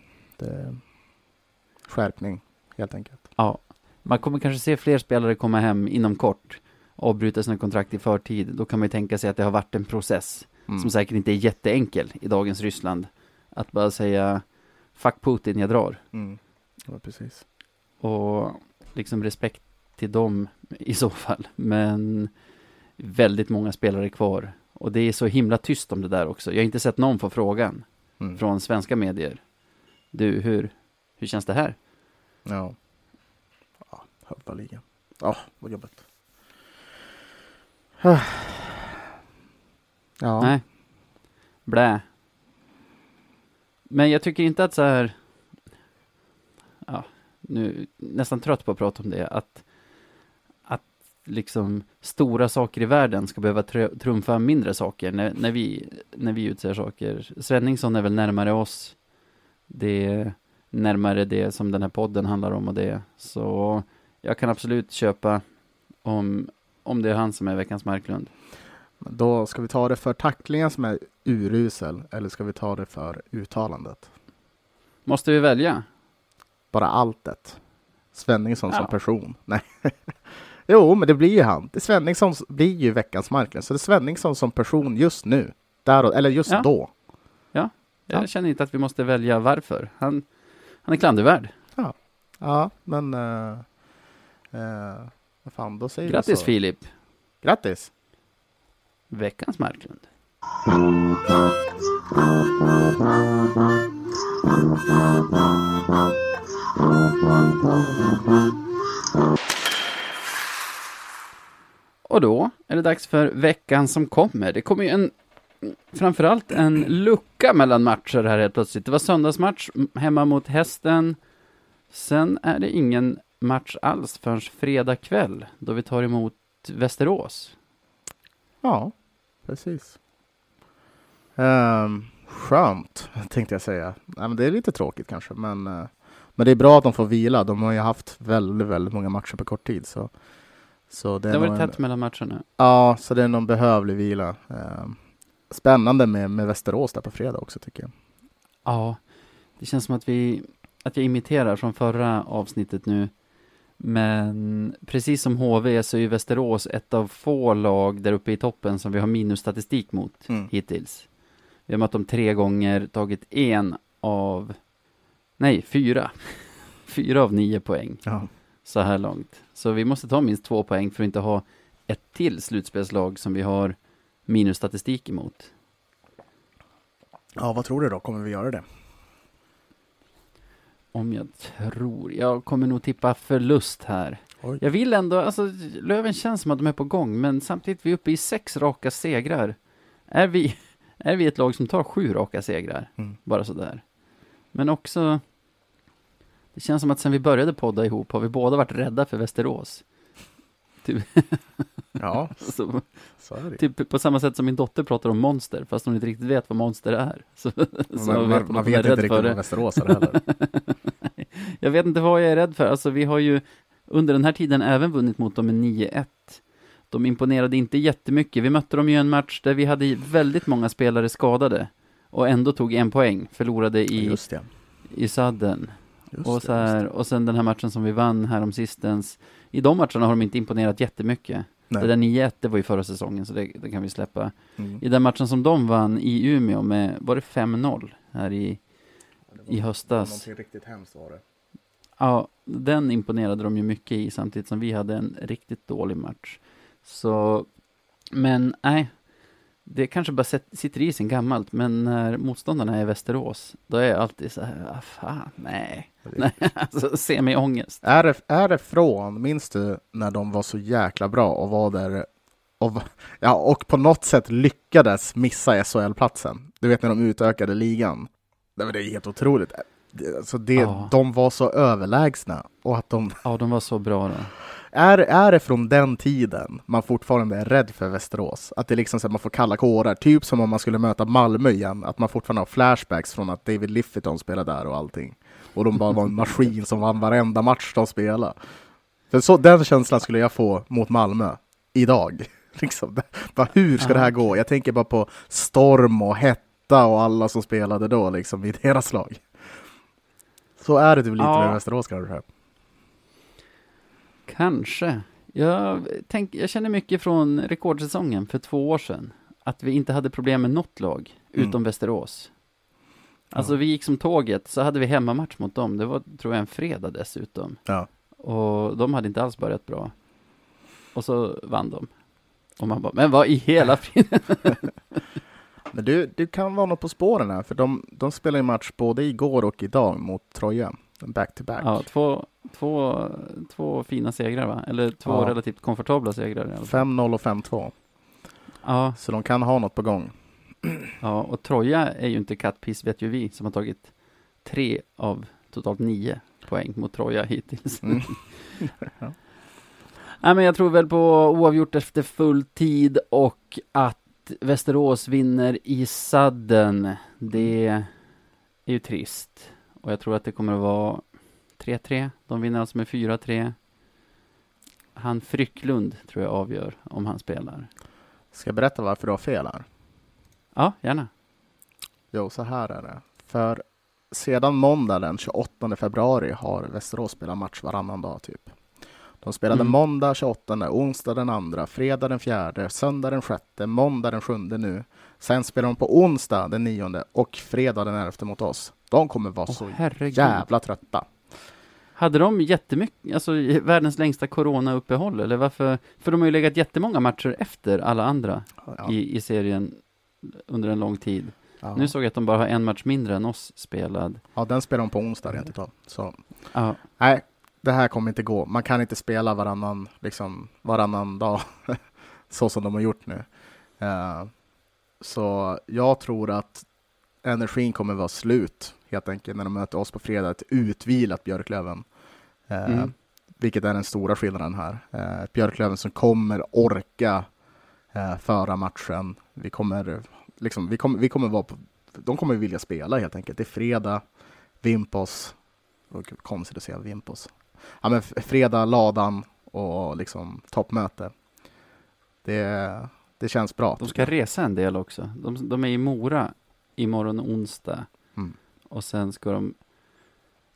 Skärpning, helt enkelt. Ja, man kommer kanske se fler spelare komma hem inom kort och avbryta sina kontrakt i förtid. Då kan man ju tänka sig att det har varit en process Mm. som säkert inte är jätteenkel i dagens Ryssland. Att bara säga fuck Putin, jag drar. Mm. Ja, precis. Och liksom respekt till dem i så fall. Men väldigt många spelare kvar. Och det är så himla tyst om det där också. Jag har inte sett någon få frågan Mm. från svenska medier. Du, hur, hur känns det här? Ja. Ja, högvaligen. Ja, vad jobbigt. Ja. Nej. Blä. Men jag tycker inte att så här, ja, nu nästan trött på att prata om det, att, att liksom stora saker i världen ska behöva tr trumfa mindre saker när, när, vi, när vi utser saker. Svenningsson är väl närmare oss. Det är närmare det som den här podden handlar om och det. Så jag kan absolut köpa om, om det är han som är veckans Marklund. Då ska vi ta det för tacklingen som är urusel eller ska vi ta det för uttalandet? Måste vi välja? Bara alltet. Svenningsson Ja. som person. [laughs] Nej. jo, men det blir ju han. Det Svenningsson blir ju veckans Marklund. Så det är Svenningsson som person just nu. Där, och- eller just Ja. då. Jag Ja. känner inte att vi måste välja varför. Han, han är klandervärd. Ja, men... Uh, uh, vad fan, då säger Grattis så. Filip! Grattis! Veckans Marklund. Och då är det dags för veckan som kommer. Det kommer ju en, framförallt en lucka mellan matcher här helt plötsligt. Det var söndagsmatch hemma mot Hästen. Sen är det ingen match alls förrän fredag kväll, då vi tar emot Västerås. Ja, precis. Um, skönt, tänkte jag säga. Nej, men det är lite tråkigt kanske, men, eh, men det är bra att de får vila. De har ju haft väldigt, väldigt många matcher på kort tid. Så, så det har varit tätt mellan matcherna. Ja, så det är någon behövlig vila. Ehm, spännande med, med Västerås där på fredag också tycker jag. Ja, det känns som att vi, att jag imiterar från förra avsnittet nu. Men precis som HV så är ju Västerås ett av få lag där uppe i toppen som vi har minusstatistik mot Mm. hittills. Vi har mött dem tre gånger, tagit en av, nej, fyra. [laughs] fyra av nio poäng Ja. så här långt. Så vi måste ta minst två poäng för att inte ha ett till slutspelslag som vi har minusstatistik emot. ja, vad tror du då? Kommer vi göra det? Om jag tror, jag kommer nog tippa förlust här. Oj. Jag vill ändå, alltså Löven känns som att de är på gång, men samtidigt vi är uppe i sex raka segrar. Är vi, [laughs] är vi ett lag som tar sju raka segrar? Mm. Bara sådär. Men också, det känns som att sen vi började podda ihop har vi båda varit rädda för Västerås. [laughs] Ja, Så, så är det. typ på samma sätt som min dotter pratar om monster, fast hon inte riktigt vet vad monster är. [laughs] Så, så man, hon man, hon man vet inte riktigt vad Västerås är heller. [laughs] Jag vet inte vad jag är rädd för. Alltså, vi har ju under den här tiden även vunnit mot dem med 9-1. De imponerade inte jättemycket. Vi mötte dem ju i en match där vi hade väldigt många spelare skadade och ändå tog en poäng. Förlorade i, i sadden. Just Och, det, så här, och sen den här matchen som vi vann här om sistens. I de matcherna har de inte imponerat jättemycket. Nej. Det där 9-1, det var ju förra säsongen, så det, det kan vi släppa. Mm. I den matchen som de vann i Umeå med, var det 5-0 här i, i höstas? Någonting riktigt hemskt var det. Ja, den imponerade de ju mycket i samtidigt som vi hade en riktigt dålig match. Så, men nej, det kanske bara sitter i sin gammalt, men när motståndarna är Västerås, då är jag alltid så här, ah, fan, nej, nej, [laughs] alltså semi-ångest. Är det, är det från, minns du när de var så jäkla bra och var där och, ja, och på något sätt lyckades missa SHL-platsen? Du vet när de utökade ligan. Det är helt otroligt. Alltså det, Ja. De var så överlägsna och att de Ja, de var så bra då. Är, är det från den tiden man fortfarande är rädd för Västerås? Att det liksom så att man får kalla kårar, typ som om man skulle möta Malmö igen, att man fortfarande har flashbacks från att David Lifferton spelade där och allting. Och de bara var en maskin som vann varenda match de spelade. För så, den känslan skulle jag få mot Malmö idag. [laughs] Liksom, bara, hur ska det här gå? Jag tänker bara på Storm och Hetta och alla som spelade då liksom, i deras lag. Så är det typ lite Ja. med Västerås kanske. Kanske. Jag, tänk, jag känner mycket från rekordsäsongen för två år sedan. Att vi inte hade problem med något lag, Mm. utom Västerås. Alltså Ja. vi gick som tåget, så hade vi hemmamatch mot dem. Det var, tror jag, en fredag dessutom. Ja. Och de hade inte alls börjat bra. Och så vann de. Och man bara, men vad i hela [laughs] friden? [laughs] Men du, du kan vara något på spåren här, för de, de spelar ju match både igår och idag mot Troja. Back to back. Ja, två, två, två fina segrar va? Eller två Ja. relativt komfortabla segrar i alla fall. 5-0 och 5-2. Ja, Så de kan ha något på gång. [clears throat] ja, och Troja är ju inte kattpiss vet ju vi som har tagit tre av totalt nio poäng mot Troja hittills. Mm. [laughs] [laughs] Nej, men jag tror väl på oavgjort efter full tid och att Västerås vinner i sadden. Det är ju trist. Och jag tror att det kommer att vara 3-3. De vinner alltså med 4-3. Han Frycklund tror jag avgör om han spelar. Ska jag berätta varför du har fel här? Ja, gärna. Jo, så här är det. För sedan måndag den 28 februari har Västerås spelat match varannan dag typ. De spelade Mm. måndag 28, onsdag den andra, fredag den fjärde, söndag den sjätte, måndag den sjunde nu. Sen spelar de på onsdag den nionde och fredag den elfte mot oss. De kommer vara Åh, så herregud. jävla trötta. Hade de jättemycket, alltså världens längsta corona-uppehåll? Eller varför? För de har ju legat jättemånga matcher efter alla andra Ja, i, i serien under en lång tid. ja. Nu såg jag att de bara har en match mindre än oss spelad. ja, den spelar de på onsdag rent utav. Så Ja, nej, det här kommer inte gå. Man kan inte spela varannan, liksom, varannan dag [laughs] så som de har gjort nu. Eh, så jag tror att energin kommer vara slut helt enkelt när de möter oss på fredag. Ett utvilat Björklöven. Eh, Mm. Vilket är den stora skillnaden här. Eh, Björklöven som kommer orka eh, föra matchen. Vi kommer, liksom, vi kommer, vi kommer vara på, de kommer vilja spela helt enkelt. Det är fredag, Vimpos, och konstigt att säga Vimpos. Ja, men fredag, ladan och liksom toppmöte. Det, det känns bra. de ska resa en del också. De, de är i Mora imorgon onsdag. Och sen ska de,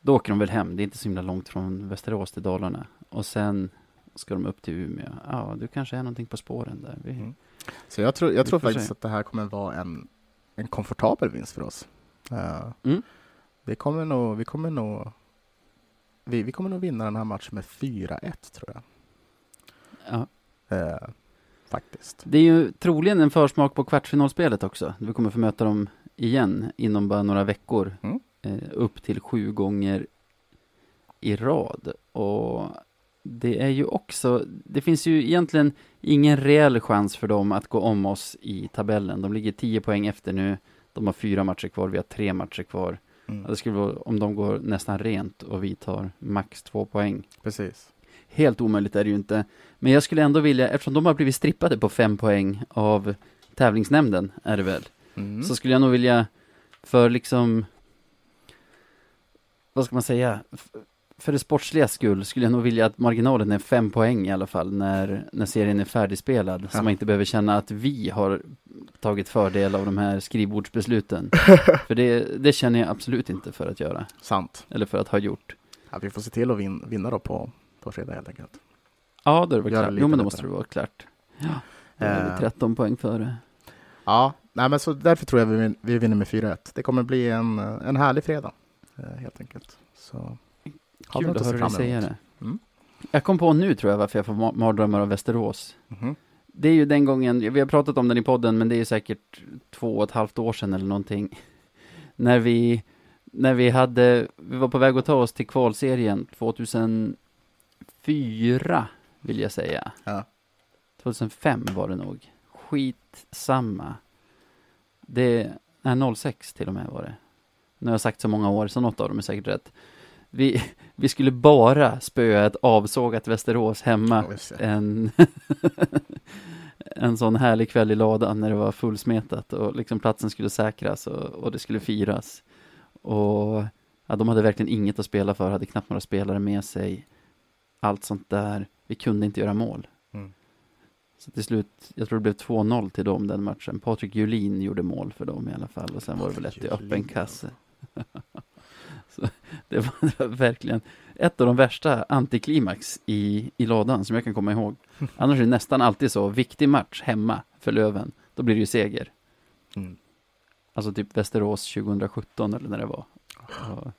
då åker de väl hem. Det är inte så himla långt från Västerås till Dalarna. Och sen ska de upp till Umeå. Ja, du kanske är någonting på spåren där. Vi, Mm. Så jag tror, jag tror faktiskt se. att det här kommer vara en, en komfortabel vinst för oss. Eh, Mm. Vi kommer nog, vi kommer nog vi, vi kommer nog vinna den här matchen med 4-1 tror jag. Ja. Eh, faktiskt. Det är ju troligen en försmak på kvartsfinalspelet också. Vi kommer få möta dem igen inom bara några veckor. Mm. Eh, upp till sju gånger i rad. Och det är ju också, det finns ju egentligen ingen reell chans för dem att gå om oss i tabellen. De ligger 10 poäng efter nu. De har fyra matcher kvar, vi har tre matcher kvar. Mm. Det skulle vara om de går nästan rent och vi tar max två poäng. Precis. Helt omöjligt är det ju inte. Men jag skulle ändå vilja, eftersom de har blivit strippade på fem poäng av tävlingsnämnden, är det väl? Mm. Så skulle jag nog vilja, för liksom, vad ska man säga? För det sportsliga skull skulle jag nog vilja att marginalen är fem poäng i alla fall när, när serien är färdigspelad. Så Ja. man inte behöver känna att vi har tagit fördel av de här skrivbordsbesluten. [laughs] för det, det känner jag absolut inte för att göra, Sant. eller för att ha gjort. Ja, vi får se till att vin, vinna då på, på fredag helt enkelt. Ja, då är det väl klart. Jo, men då måste det vara klart. Ja, då är vi Eh. 13 poäng före. Ja, nej, men så därför tror jag vi, vi vinner med 4-1. Det kommer bli en, en härlig fredag eh, helt enkelt. Så har Kul att höra dig säga det. Mm. Jag kom på nu tror jag varför jag får ma- mardrömmar av Västerås. Mhm. Det är ju den gången, vi har pratat om den i podden, men det är ju säkert två och ett halvt år sedan eller någonting. [laughs] När vi, när vi hade, vi var på väg att ta oss till kvalserien 2004, vill jag säga. Ja. 2005 var det nog. Skitsamma. Det, nej 06 till och med var det. Nu har jag sagt så många år, så något av dem är säkert rätt. Vi, [laughs] vi skulle bara spöa ett avsågat Västerås hemma en, [laughs] en sån härlig kväll i ladan när det var fullsmetat och liksom platsen skulle säkras och, och det skulle firas. Och ja, de hade verkligen inget att spela för, hade knappt några spelare med sig. Allt sånt där. Vi kunde inte göra mål. Så till slut, jag tror det blev 2-0 till dem den matchen. Patrik Julin gjorde mål för dem i alla fall och sen var det väl ett i öppen kasse. [laughs] Så det var, verkligen ett av de värsta antiklimax i, i ladan som jag kan komma ihåg. [laughs] Annars är det nästan alltid så, viktig match hemma för Löven, då blir det ju seger. Mm. Alltså typ Västerås 2017 eller när det var. Ja.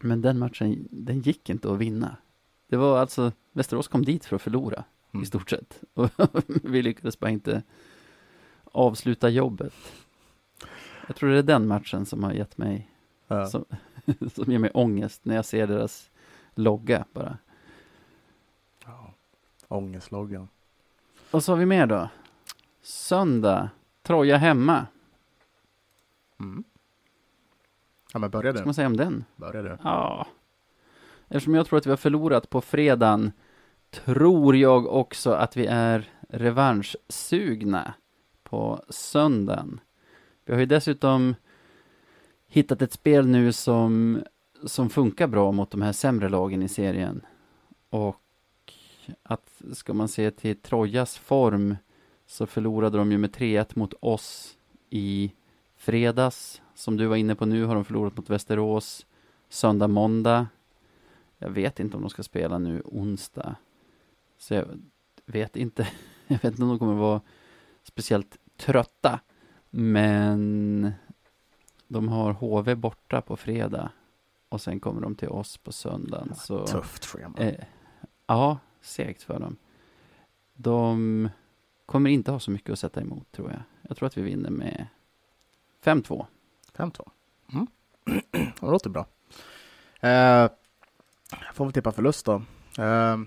Men den matchen, den gick inte att vinna. Det var alltså, Västerås kom dit för att förlora Mm. i stort sett. Och [laughs] vi lyckades bara inte avsluta jobbet. Jag tror det är den matchen som har gett mig, Ja. som, [laughs] som ger mig ångest när jag ser deras logga bara. Ja. Ångestloggan. Och så har vi mer då. Söndag, Troja hemma. Mm. Ja men börja Vad ska du. man säga om den? Börja du. Ja. Eftersom jag tror att vi har förlorat på fredagen tror jag också att vi är revanschsugna på söndagen. Vi har ju dessutom hittat ett spel nu som, som funkar bra mot de här sämre lagen i serien. Och att ska man se till Trojas form så förlorade de ju med 3-1 mot oss i fredags. Som du var inne på nu har de förlorat mot Västerås söndag, måndag. Jag vet inte om de ska spela nu onsdag. Så jag vet inte. [laughs] Jag vet inte om de kommer vara speciellt trötta. Men de har HV borta på fredag. Och sen kommer de till oss på söndagen. Så, Tufft schema. eh, ja, segt för dem. De kommer inte ha så mycket att sätta emot tror jag. Jag tror att vi vinner med 5-2. 5-2. Mm. [clears throat] det låter bra. Eh, jag får väl tippa förlust då. Eh,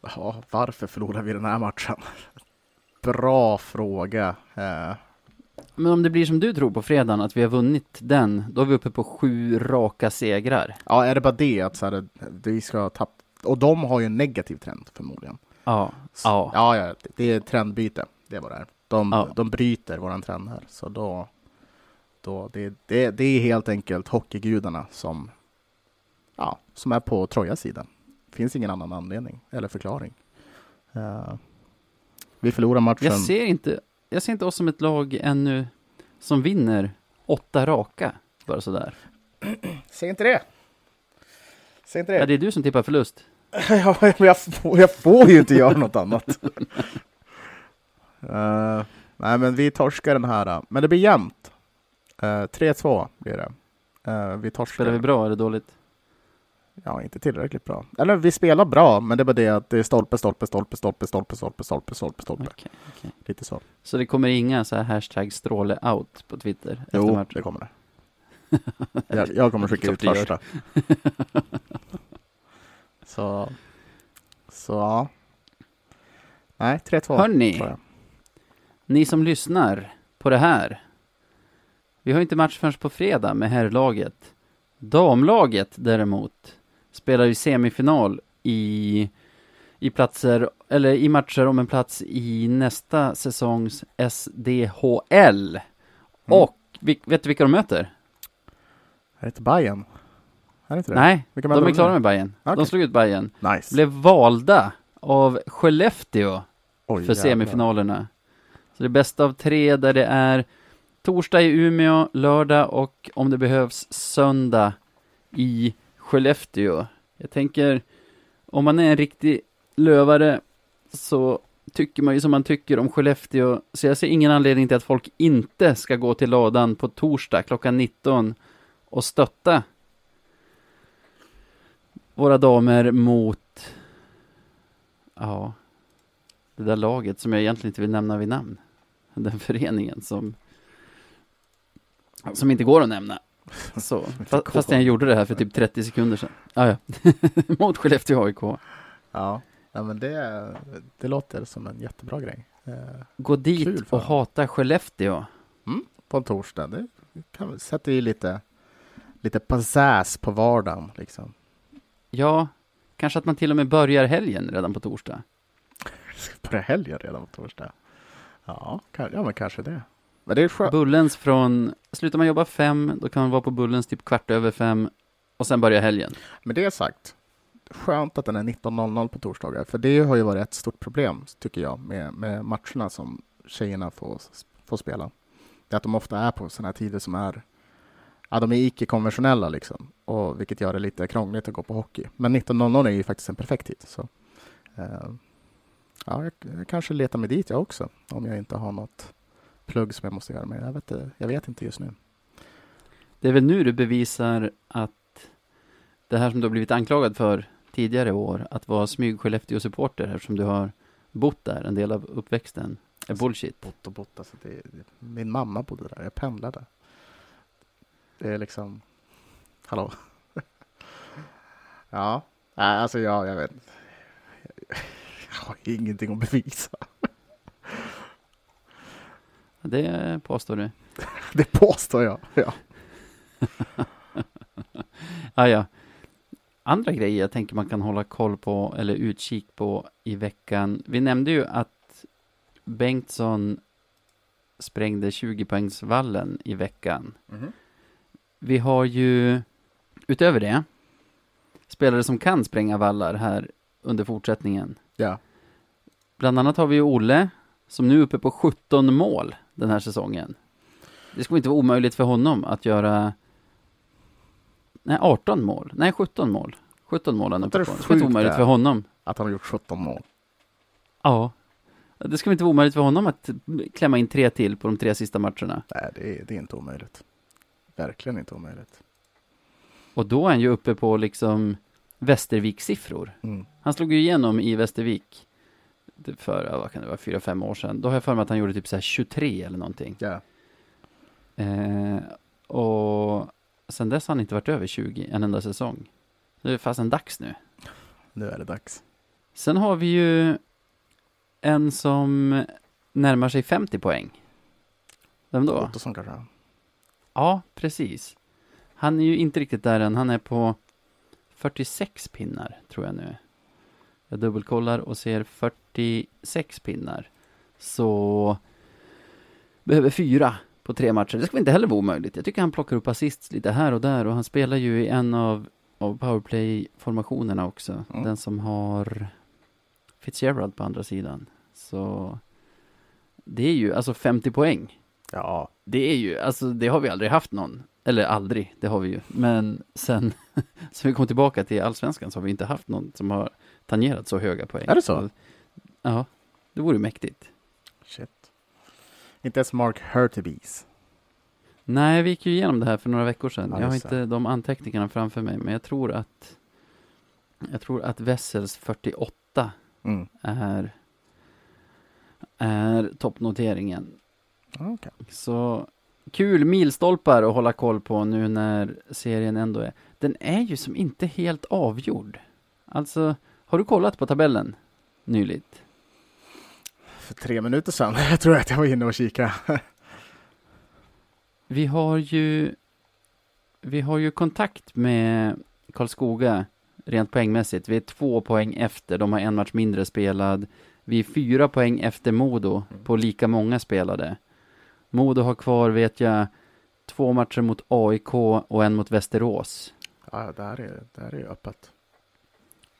ja, varför förlorar vi den här matchen? [laughs] Bra fråga. Eh, Men om det blir som du tror på fredagen, att vi har vunnit den, då är vi uppe på sju raka segrar. ja, är det bara det att så här, vi ska tappa... Och de har ju en negativ trend förmodligen. Ja, Så- ja. ja, ja det är trendbyte. Det vad det är. De, Ja. de bryter våran trend här. Så då... då det, det, det är helt enkelt hockeygudarna som, ja, som är på Trojas sida. Finns ingen annan anledning eller förklaring. Eh, vi förlorar matchen. Jag ser inte, jag ser inte oss som ett lag ännu som vinner åtta raka, bara sådär. [clears throat] Säg inte det! Säg inte Ja, det! det är du som tippar förlust. [laughs] Ja, men jag, får, jag får ju inte göra något annat. [laughs] Eh, nej, men vi torskar den här. uh, Men det blir jämnt. Uh, 3-2 blir det. Uh, vi torskar. Spelar vi bra eller dåligt? Ja, inte tillräckligt bra. Eller vi spelar bra, men det är bara det att det är stolpe, stolpe, stolpe, stolpe, stolpe, stolpe, stolpe, stolpe, stolpe. Okej, okej. Lite så. Så det kommer inga så här hashtag stråle out på Twitter Jo, matchen? det kommer det. [laughs] Jag, jag kommer skicka ut första. [laughs] så, så ja. Nej, 3-2. Hörni, ni som lyssnar på det här. Vi har inte match förrän på fredag med herrlaget. Damlaget däremot spelar ju semifinal i, i platser, eller i matcher om en plats i nästa säsongs SDHL. Mm. Och, vet du vilka de möter? Är det inte Bajen? Är det inte det? Nej, de är klara med Bayern. De Okej. slog ut Bayern. Nice. Blev valda av Skellefteå Oj, för jävlar. semifinalerna. Så det är bästa av tre där det är torsdag i Umeå, lördag och om det behövs söndag i Skellefteå. Jag tänker, om man är en riktig lövare så tycker man ju som man tycker om Skellefteå. Så jag ser ingen anledning till att folk inte ska gå till ladan på torsdag klockan 19 och stötta våra damer mot, ja, det där laget som jag egentligen inte vill nämna vid namn. Den föreningen som, som inte går att nämna. [laughs] Så, fast jag gjorde det här för typ 30 sekunder sedan. Ah, ja. [laughs] Mot Skellefteå AIK. Ja, ja men det, det låter som en jättebra grej. Eh, Gå dit och hata Skellefteå. på en torsdag. Det kan sätta i lite, lite pizzazz på vardagen. Liksom. Ja, kanske att man till och med börjar helgen redan på torsdag. Börjar helgen redan på torsdag? Ja, kan, ja men kanske det. Men det är skönt. Bullens från, slutar man jobba fem, då kan man vara på Bullens typ kvart över fem och sen börjar helgen. Med det sagt, skönt att den är 19.00 på torsdagar. För det har ju varit ett stort problem, tycker jag, med, med matcherna som tjejerna får, får spela. Det är att de ofta är på sådana här tider som är Ja, de är icke-konventionella liksom, och vilket gör det lite krångligt att gå på hockey. Men 19.00 är ju faktiskt en perfekt tid. Så, eh, ja, jag, jag kanske letar mig dit jag också, om jag inte har något plugg som jag måste göra. Men jag vet, jag vet inte just nu. Det är väl nu du bevisar att det här som du har blivit anklagad för tidigare år, att vara smyg Skellefteå-supporter eftersom du har bott där en del av uppväxten, är bullshit. Bott och bott, alltså det, min mamma bodde där, jag pendlade. Det är liksom, hallå? [laughs] ja, alltså ja, jag vet. [laughs] Jag har ingenting att bevisa. Det påstår du. [laughs] Det påstår jag, ja. [laughs] Ah, ja. Andra grejer jag tänker man kan hålla koll på eller utkik på i veckan. Vi nämnde ju att Bengtsson sprängde 20-poängsvallen i veckan. Mhm. Vi har ju utöver det spelare som kan spränga vallar här under fortsättningen. Ja, Bland annat har vi ju Olle som nu är uppe på 17 mål den här säsongen. Det skulle inte vara omöjligt för honom att göra Nej, 18 mål. Nej, 17 mål. 17 mål han uppe det skulle inte vara omöjligt för honom. att han har gjort 17 mål. Ja. Det skulle inte vara omöjligt för honom att klämma in tre till på de tre sista matcherna. Nej, det är, det är inte omöjligt. Verkligen inte omöjligt. Och då är han ju uppe på liksom Västervik-siffror. Mm. Han slog ju igenom i Västervik för, vad kan det vara, fyra, fem år sedan. Då har jag för mig att han gjorde typ så här 23 eller någonting. Ja. Eh, och sen dess har han inte varit över 20 en enda säsong. Det är fasen dags nu. Nu är det dags. Sen har vi ju en som närmar sig 50 poäng. Vem då? Ottosson kanske? Ja, precis. Han är ju inte riktigt där än. Han är på 46 pinnar, tror jag nu. Jag dubbelkollar och ser 46 pinnar. Så behöver fyra på tre matcher. Det ska inte heller vara omöjligt. Jag tycker han plockar upp assist lite här och där och han spelar ju i en av, av powerplay-formationerna också. Mm. Den som har Fitzgerald på andra sidan. Så det är ju alltså 50 poäng. Ja, Det är ju, alltså det har vi aldrig haft någon. Eller aldrig, det har vi ju. Men sen, [laughs] sen vi kom tillbaka till allsvenskan så har vi inte haft någon som har tangerat så höga poäng. Är det så? Ja, det vore mäktigt. shit. Inte ens Mark Hurtubise. Nej, vi gick ju igenom det här för några veckor sedan. Ja, jag har inte de anteckningarna framför mig, men jag tror att jag tror att Wessels 48 Mm. är, är toppnoteringen. Okej. Så kul milstolpar att hålla koll på nu när serien ändå är. Den är ju som inte helt avgjord. Alltså, har du kollat på tabellen nyligt? För tre minuter sedan [laughs] jag tror jag att jag var inne och kikade. [laughs] Vi har ju Vi har ju kontakt med Karlskoga rent poängmässigt. Vi är två poäng efter, de har en match mindre spelad. Vi är fyra poäng efter Modo på lika många spelade. Modo har kvar, vet jag, två matcher mot AIK och en mot Västerås. Ja, det här är, det här är öppet.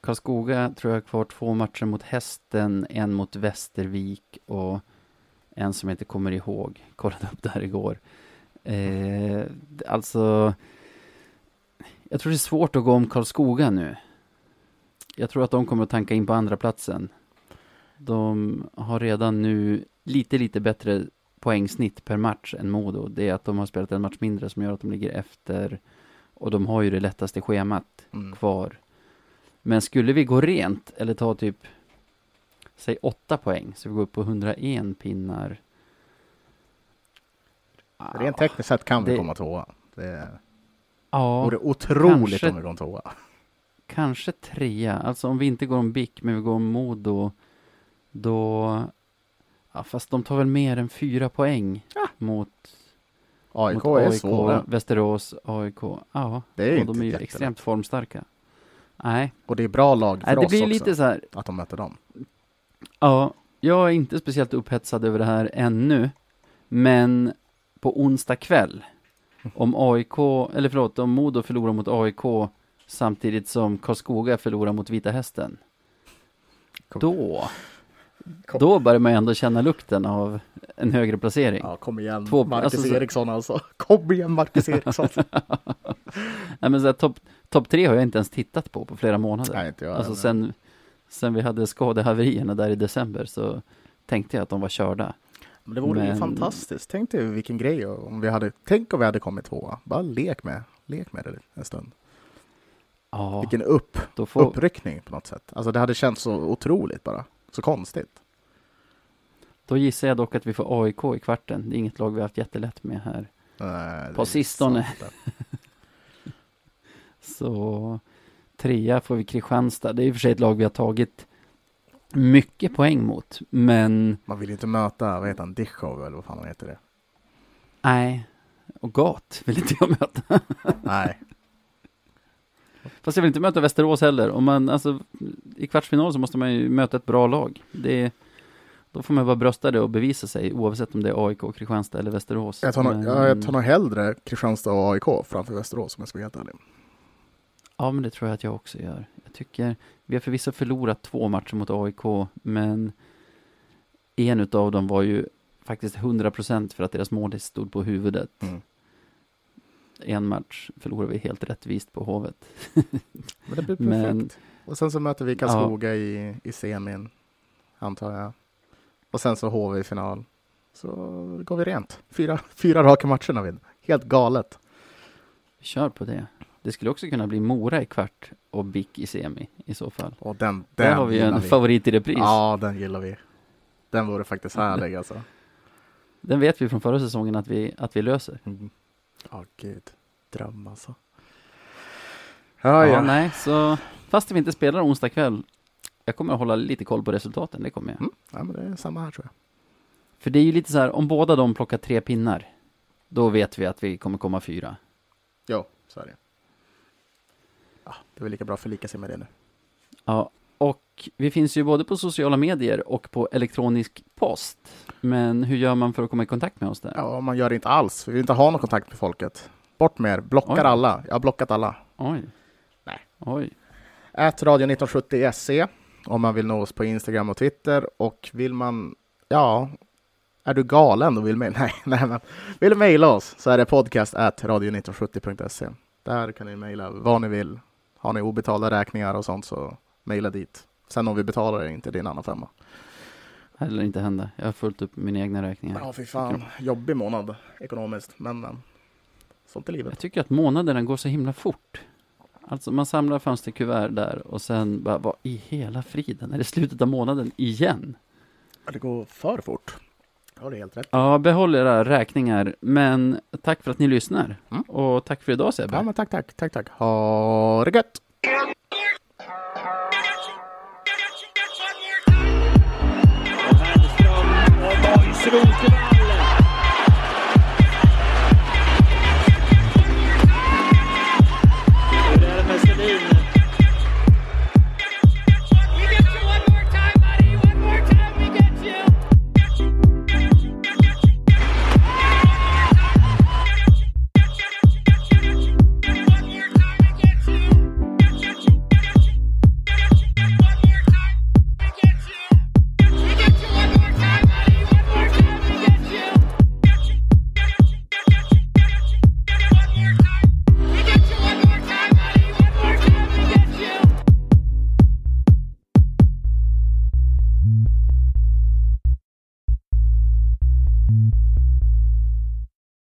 Karlskoga tror jag har kvar två matcher mot Hästen, en mot Västervik och en som jag inte kommer ihåg. [laughs] Kollade upp det här igår. Eh, alltså, jag tror det är svårt att gå om Karlskoga nu. Jag tror att de kommer att tanka in på andra platsen. De har redan nu lite, lite bättre poängsnitt per match än Modo. Det är att de har spelat en match mindre som gör att de ligger efter. Och de har ju det lättaste schemat Mm. kvar. Men skulle vi gå rent, eller ta typ, säg åtta poäng, så vi går upp på 101 pinnar. Rent tekniskt sett kan vi det- komma tvåa. Det Ja, vore otroligt kanske- om vi kom tvåa. kanske trea. Alltså om vi inte går om BIK, men vi går om Modo, då... Ja, fast de tar väl mer än fyra poäng mot, AIK mot är svåra. Västerås, AIK. Ja, Det är och inte de är ju extremt formstarka. Nej, Och det är bra lag för Nej det oss blir också, lite så här, att de möter dem. Ja, jag är inte speciellt upphetsad över det här ännu. Men på onsdag kväll, om AIK, eller förlåt, om Modo förlorar mot AIK samtidigt som Karlskoga förlorar mot Vita Hästen. Kom. Då, Kom. då börjar man ändå känna lukten av en högre placering. Ja, kom igen Två- Marcus alltså så- Eriksson alltså. Kom igen Marcus Eriksson. [laughs] Nej men så här, topp top tre har jag inte ens tittat på på flera månader. Nej, inte jag. alltså sen, sen vi hade skadehaverierna där i december så tänkte jag att de var körda. Men det vore ju Men- fantastiskt. Tänk dig vilken grej om vi hade, tänk om vi hade kommit tvåa. Bara lek med, lek med det en stund. Ja, Vilken upp, får, uppryckning på något sätt. Alltså det hade känts så otroligt bara. Så konstigt. Då gissar jag dock att vi får AIK i kvarten. Det är inget lag vi har haft jättelätt med här Nej, På sistone. Så trea får vi Kristianstad. Det är i och för sig ett lag vi har tagit mycket poäng mot. Men Man vill ju inte möta, vad heter han, Dichov eller vad fan han heter det? nej, och Gat vill inte jag möta. Nej, [laughs] Fast jag vill inte möta Västerås heller. Om man, alltså, I kvartsfinal så måste man ju möta ett bra lag. Det, då får man bara brösta det och bevisa sig oavsett om det är AIK, Kristianstad eller Västerås. jag tar, nog, Men- ja, jag tar nog hellre Kristianstad och AIK framför Västerås om jag ska vara helt ärlig. Ja, men det tror jag att jag också gör. Jag tycker, vi har förvisso förlorat två matcher mot AIK, men en utav dem var ju faktiskt 100% för att deras målis stod på huvudet. Mm. En match förlorade vi helt rättvist på Hovet. [laughs] Men det blir perfekt. Men- Och sen så möter vi Karlskoga i, i semin, antar jag. Och sen så HV i final. Så går vi rent. Fyra, [laughs] fyra raka matcher Navid. Helt galet. Vi kör på det. Det skulle också kunna bli Mora i kvart och BIK i semi i så fall. Och den, Där den har vi en vi. favorit i repris. Ja, den gillar vi. Den vore faktiskt härlig alltså. [laughs] Den vet vi från förra säsongen att vi, att vi löser. Mm. Ja, gud. Dröm alltså. Ja, Ja, ja. nej, så fast vi inte spelar onsdag kväll, jag kommer att hålla lite koll på resultaten, det kommer jag. Mm. ja men det är samma här tror jag. För det är ju lite så här, om båda de plockar tre pinnar, då vet vi att vi kommer komma fyra. Jo, så är det. Ja, det är väl lika bra att förlika sig med det nu. Ja, och vi finns ju både på sociala medier och på elektronisk post. Men hur gör man för att komma i kontakt med oss där? Ja, man gör det inte alls. Vi vill inte ha någon kontakt med folket. Bort med er. Blockar Oj. alla. Jag har blockat alla. Oj. Nej. Oj. Ät radio 1970 SE om man vill nå oss på Instagram och Twitter. Och vill man, ja, är du galen och vill mejla? [laughs] Nej, nej, men vill du mejla oss så är det podcast at radio1970.se. Där kan ni mejla vad ni vill. Har ni obetalda räkningar och sånt så mejla dit. Sen om vi betalar det inte, det är en annan femma. Det lär inte hända. Jag har fullt upp mina egna räkningar. Ja, fy fan. Jobbig månad ekonomiskt, men men, sånt är livet. Jag tycker att månaderna går så himla fort. Alltså man samlar fönsterkuvert där och sen bara, vad i hela friden? Är det slutet av månaden igen? Det går för fort. Ja, det är helt rätt. Ja, behåll era räkningar. Men tack för att ni lyssnar. Mm. Och tack för idag Sebbe. Ja, men tack, tack, tack, tack. Ha det gött! Och Rosenvall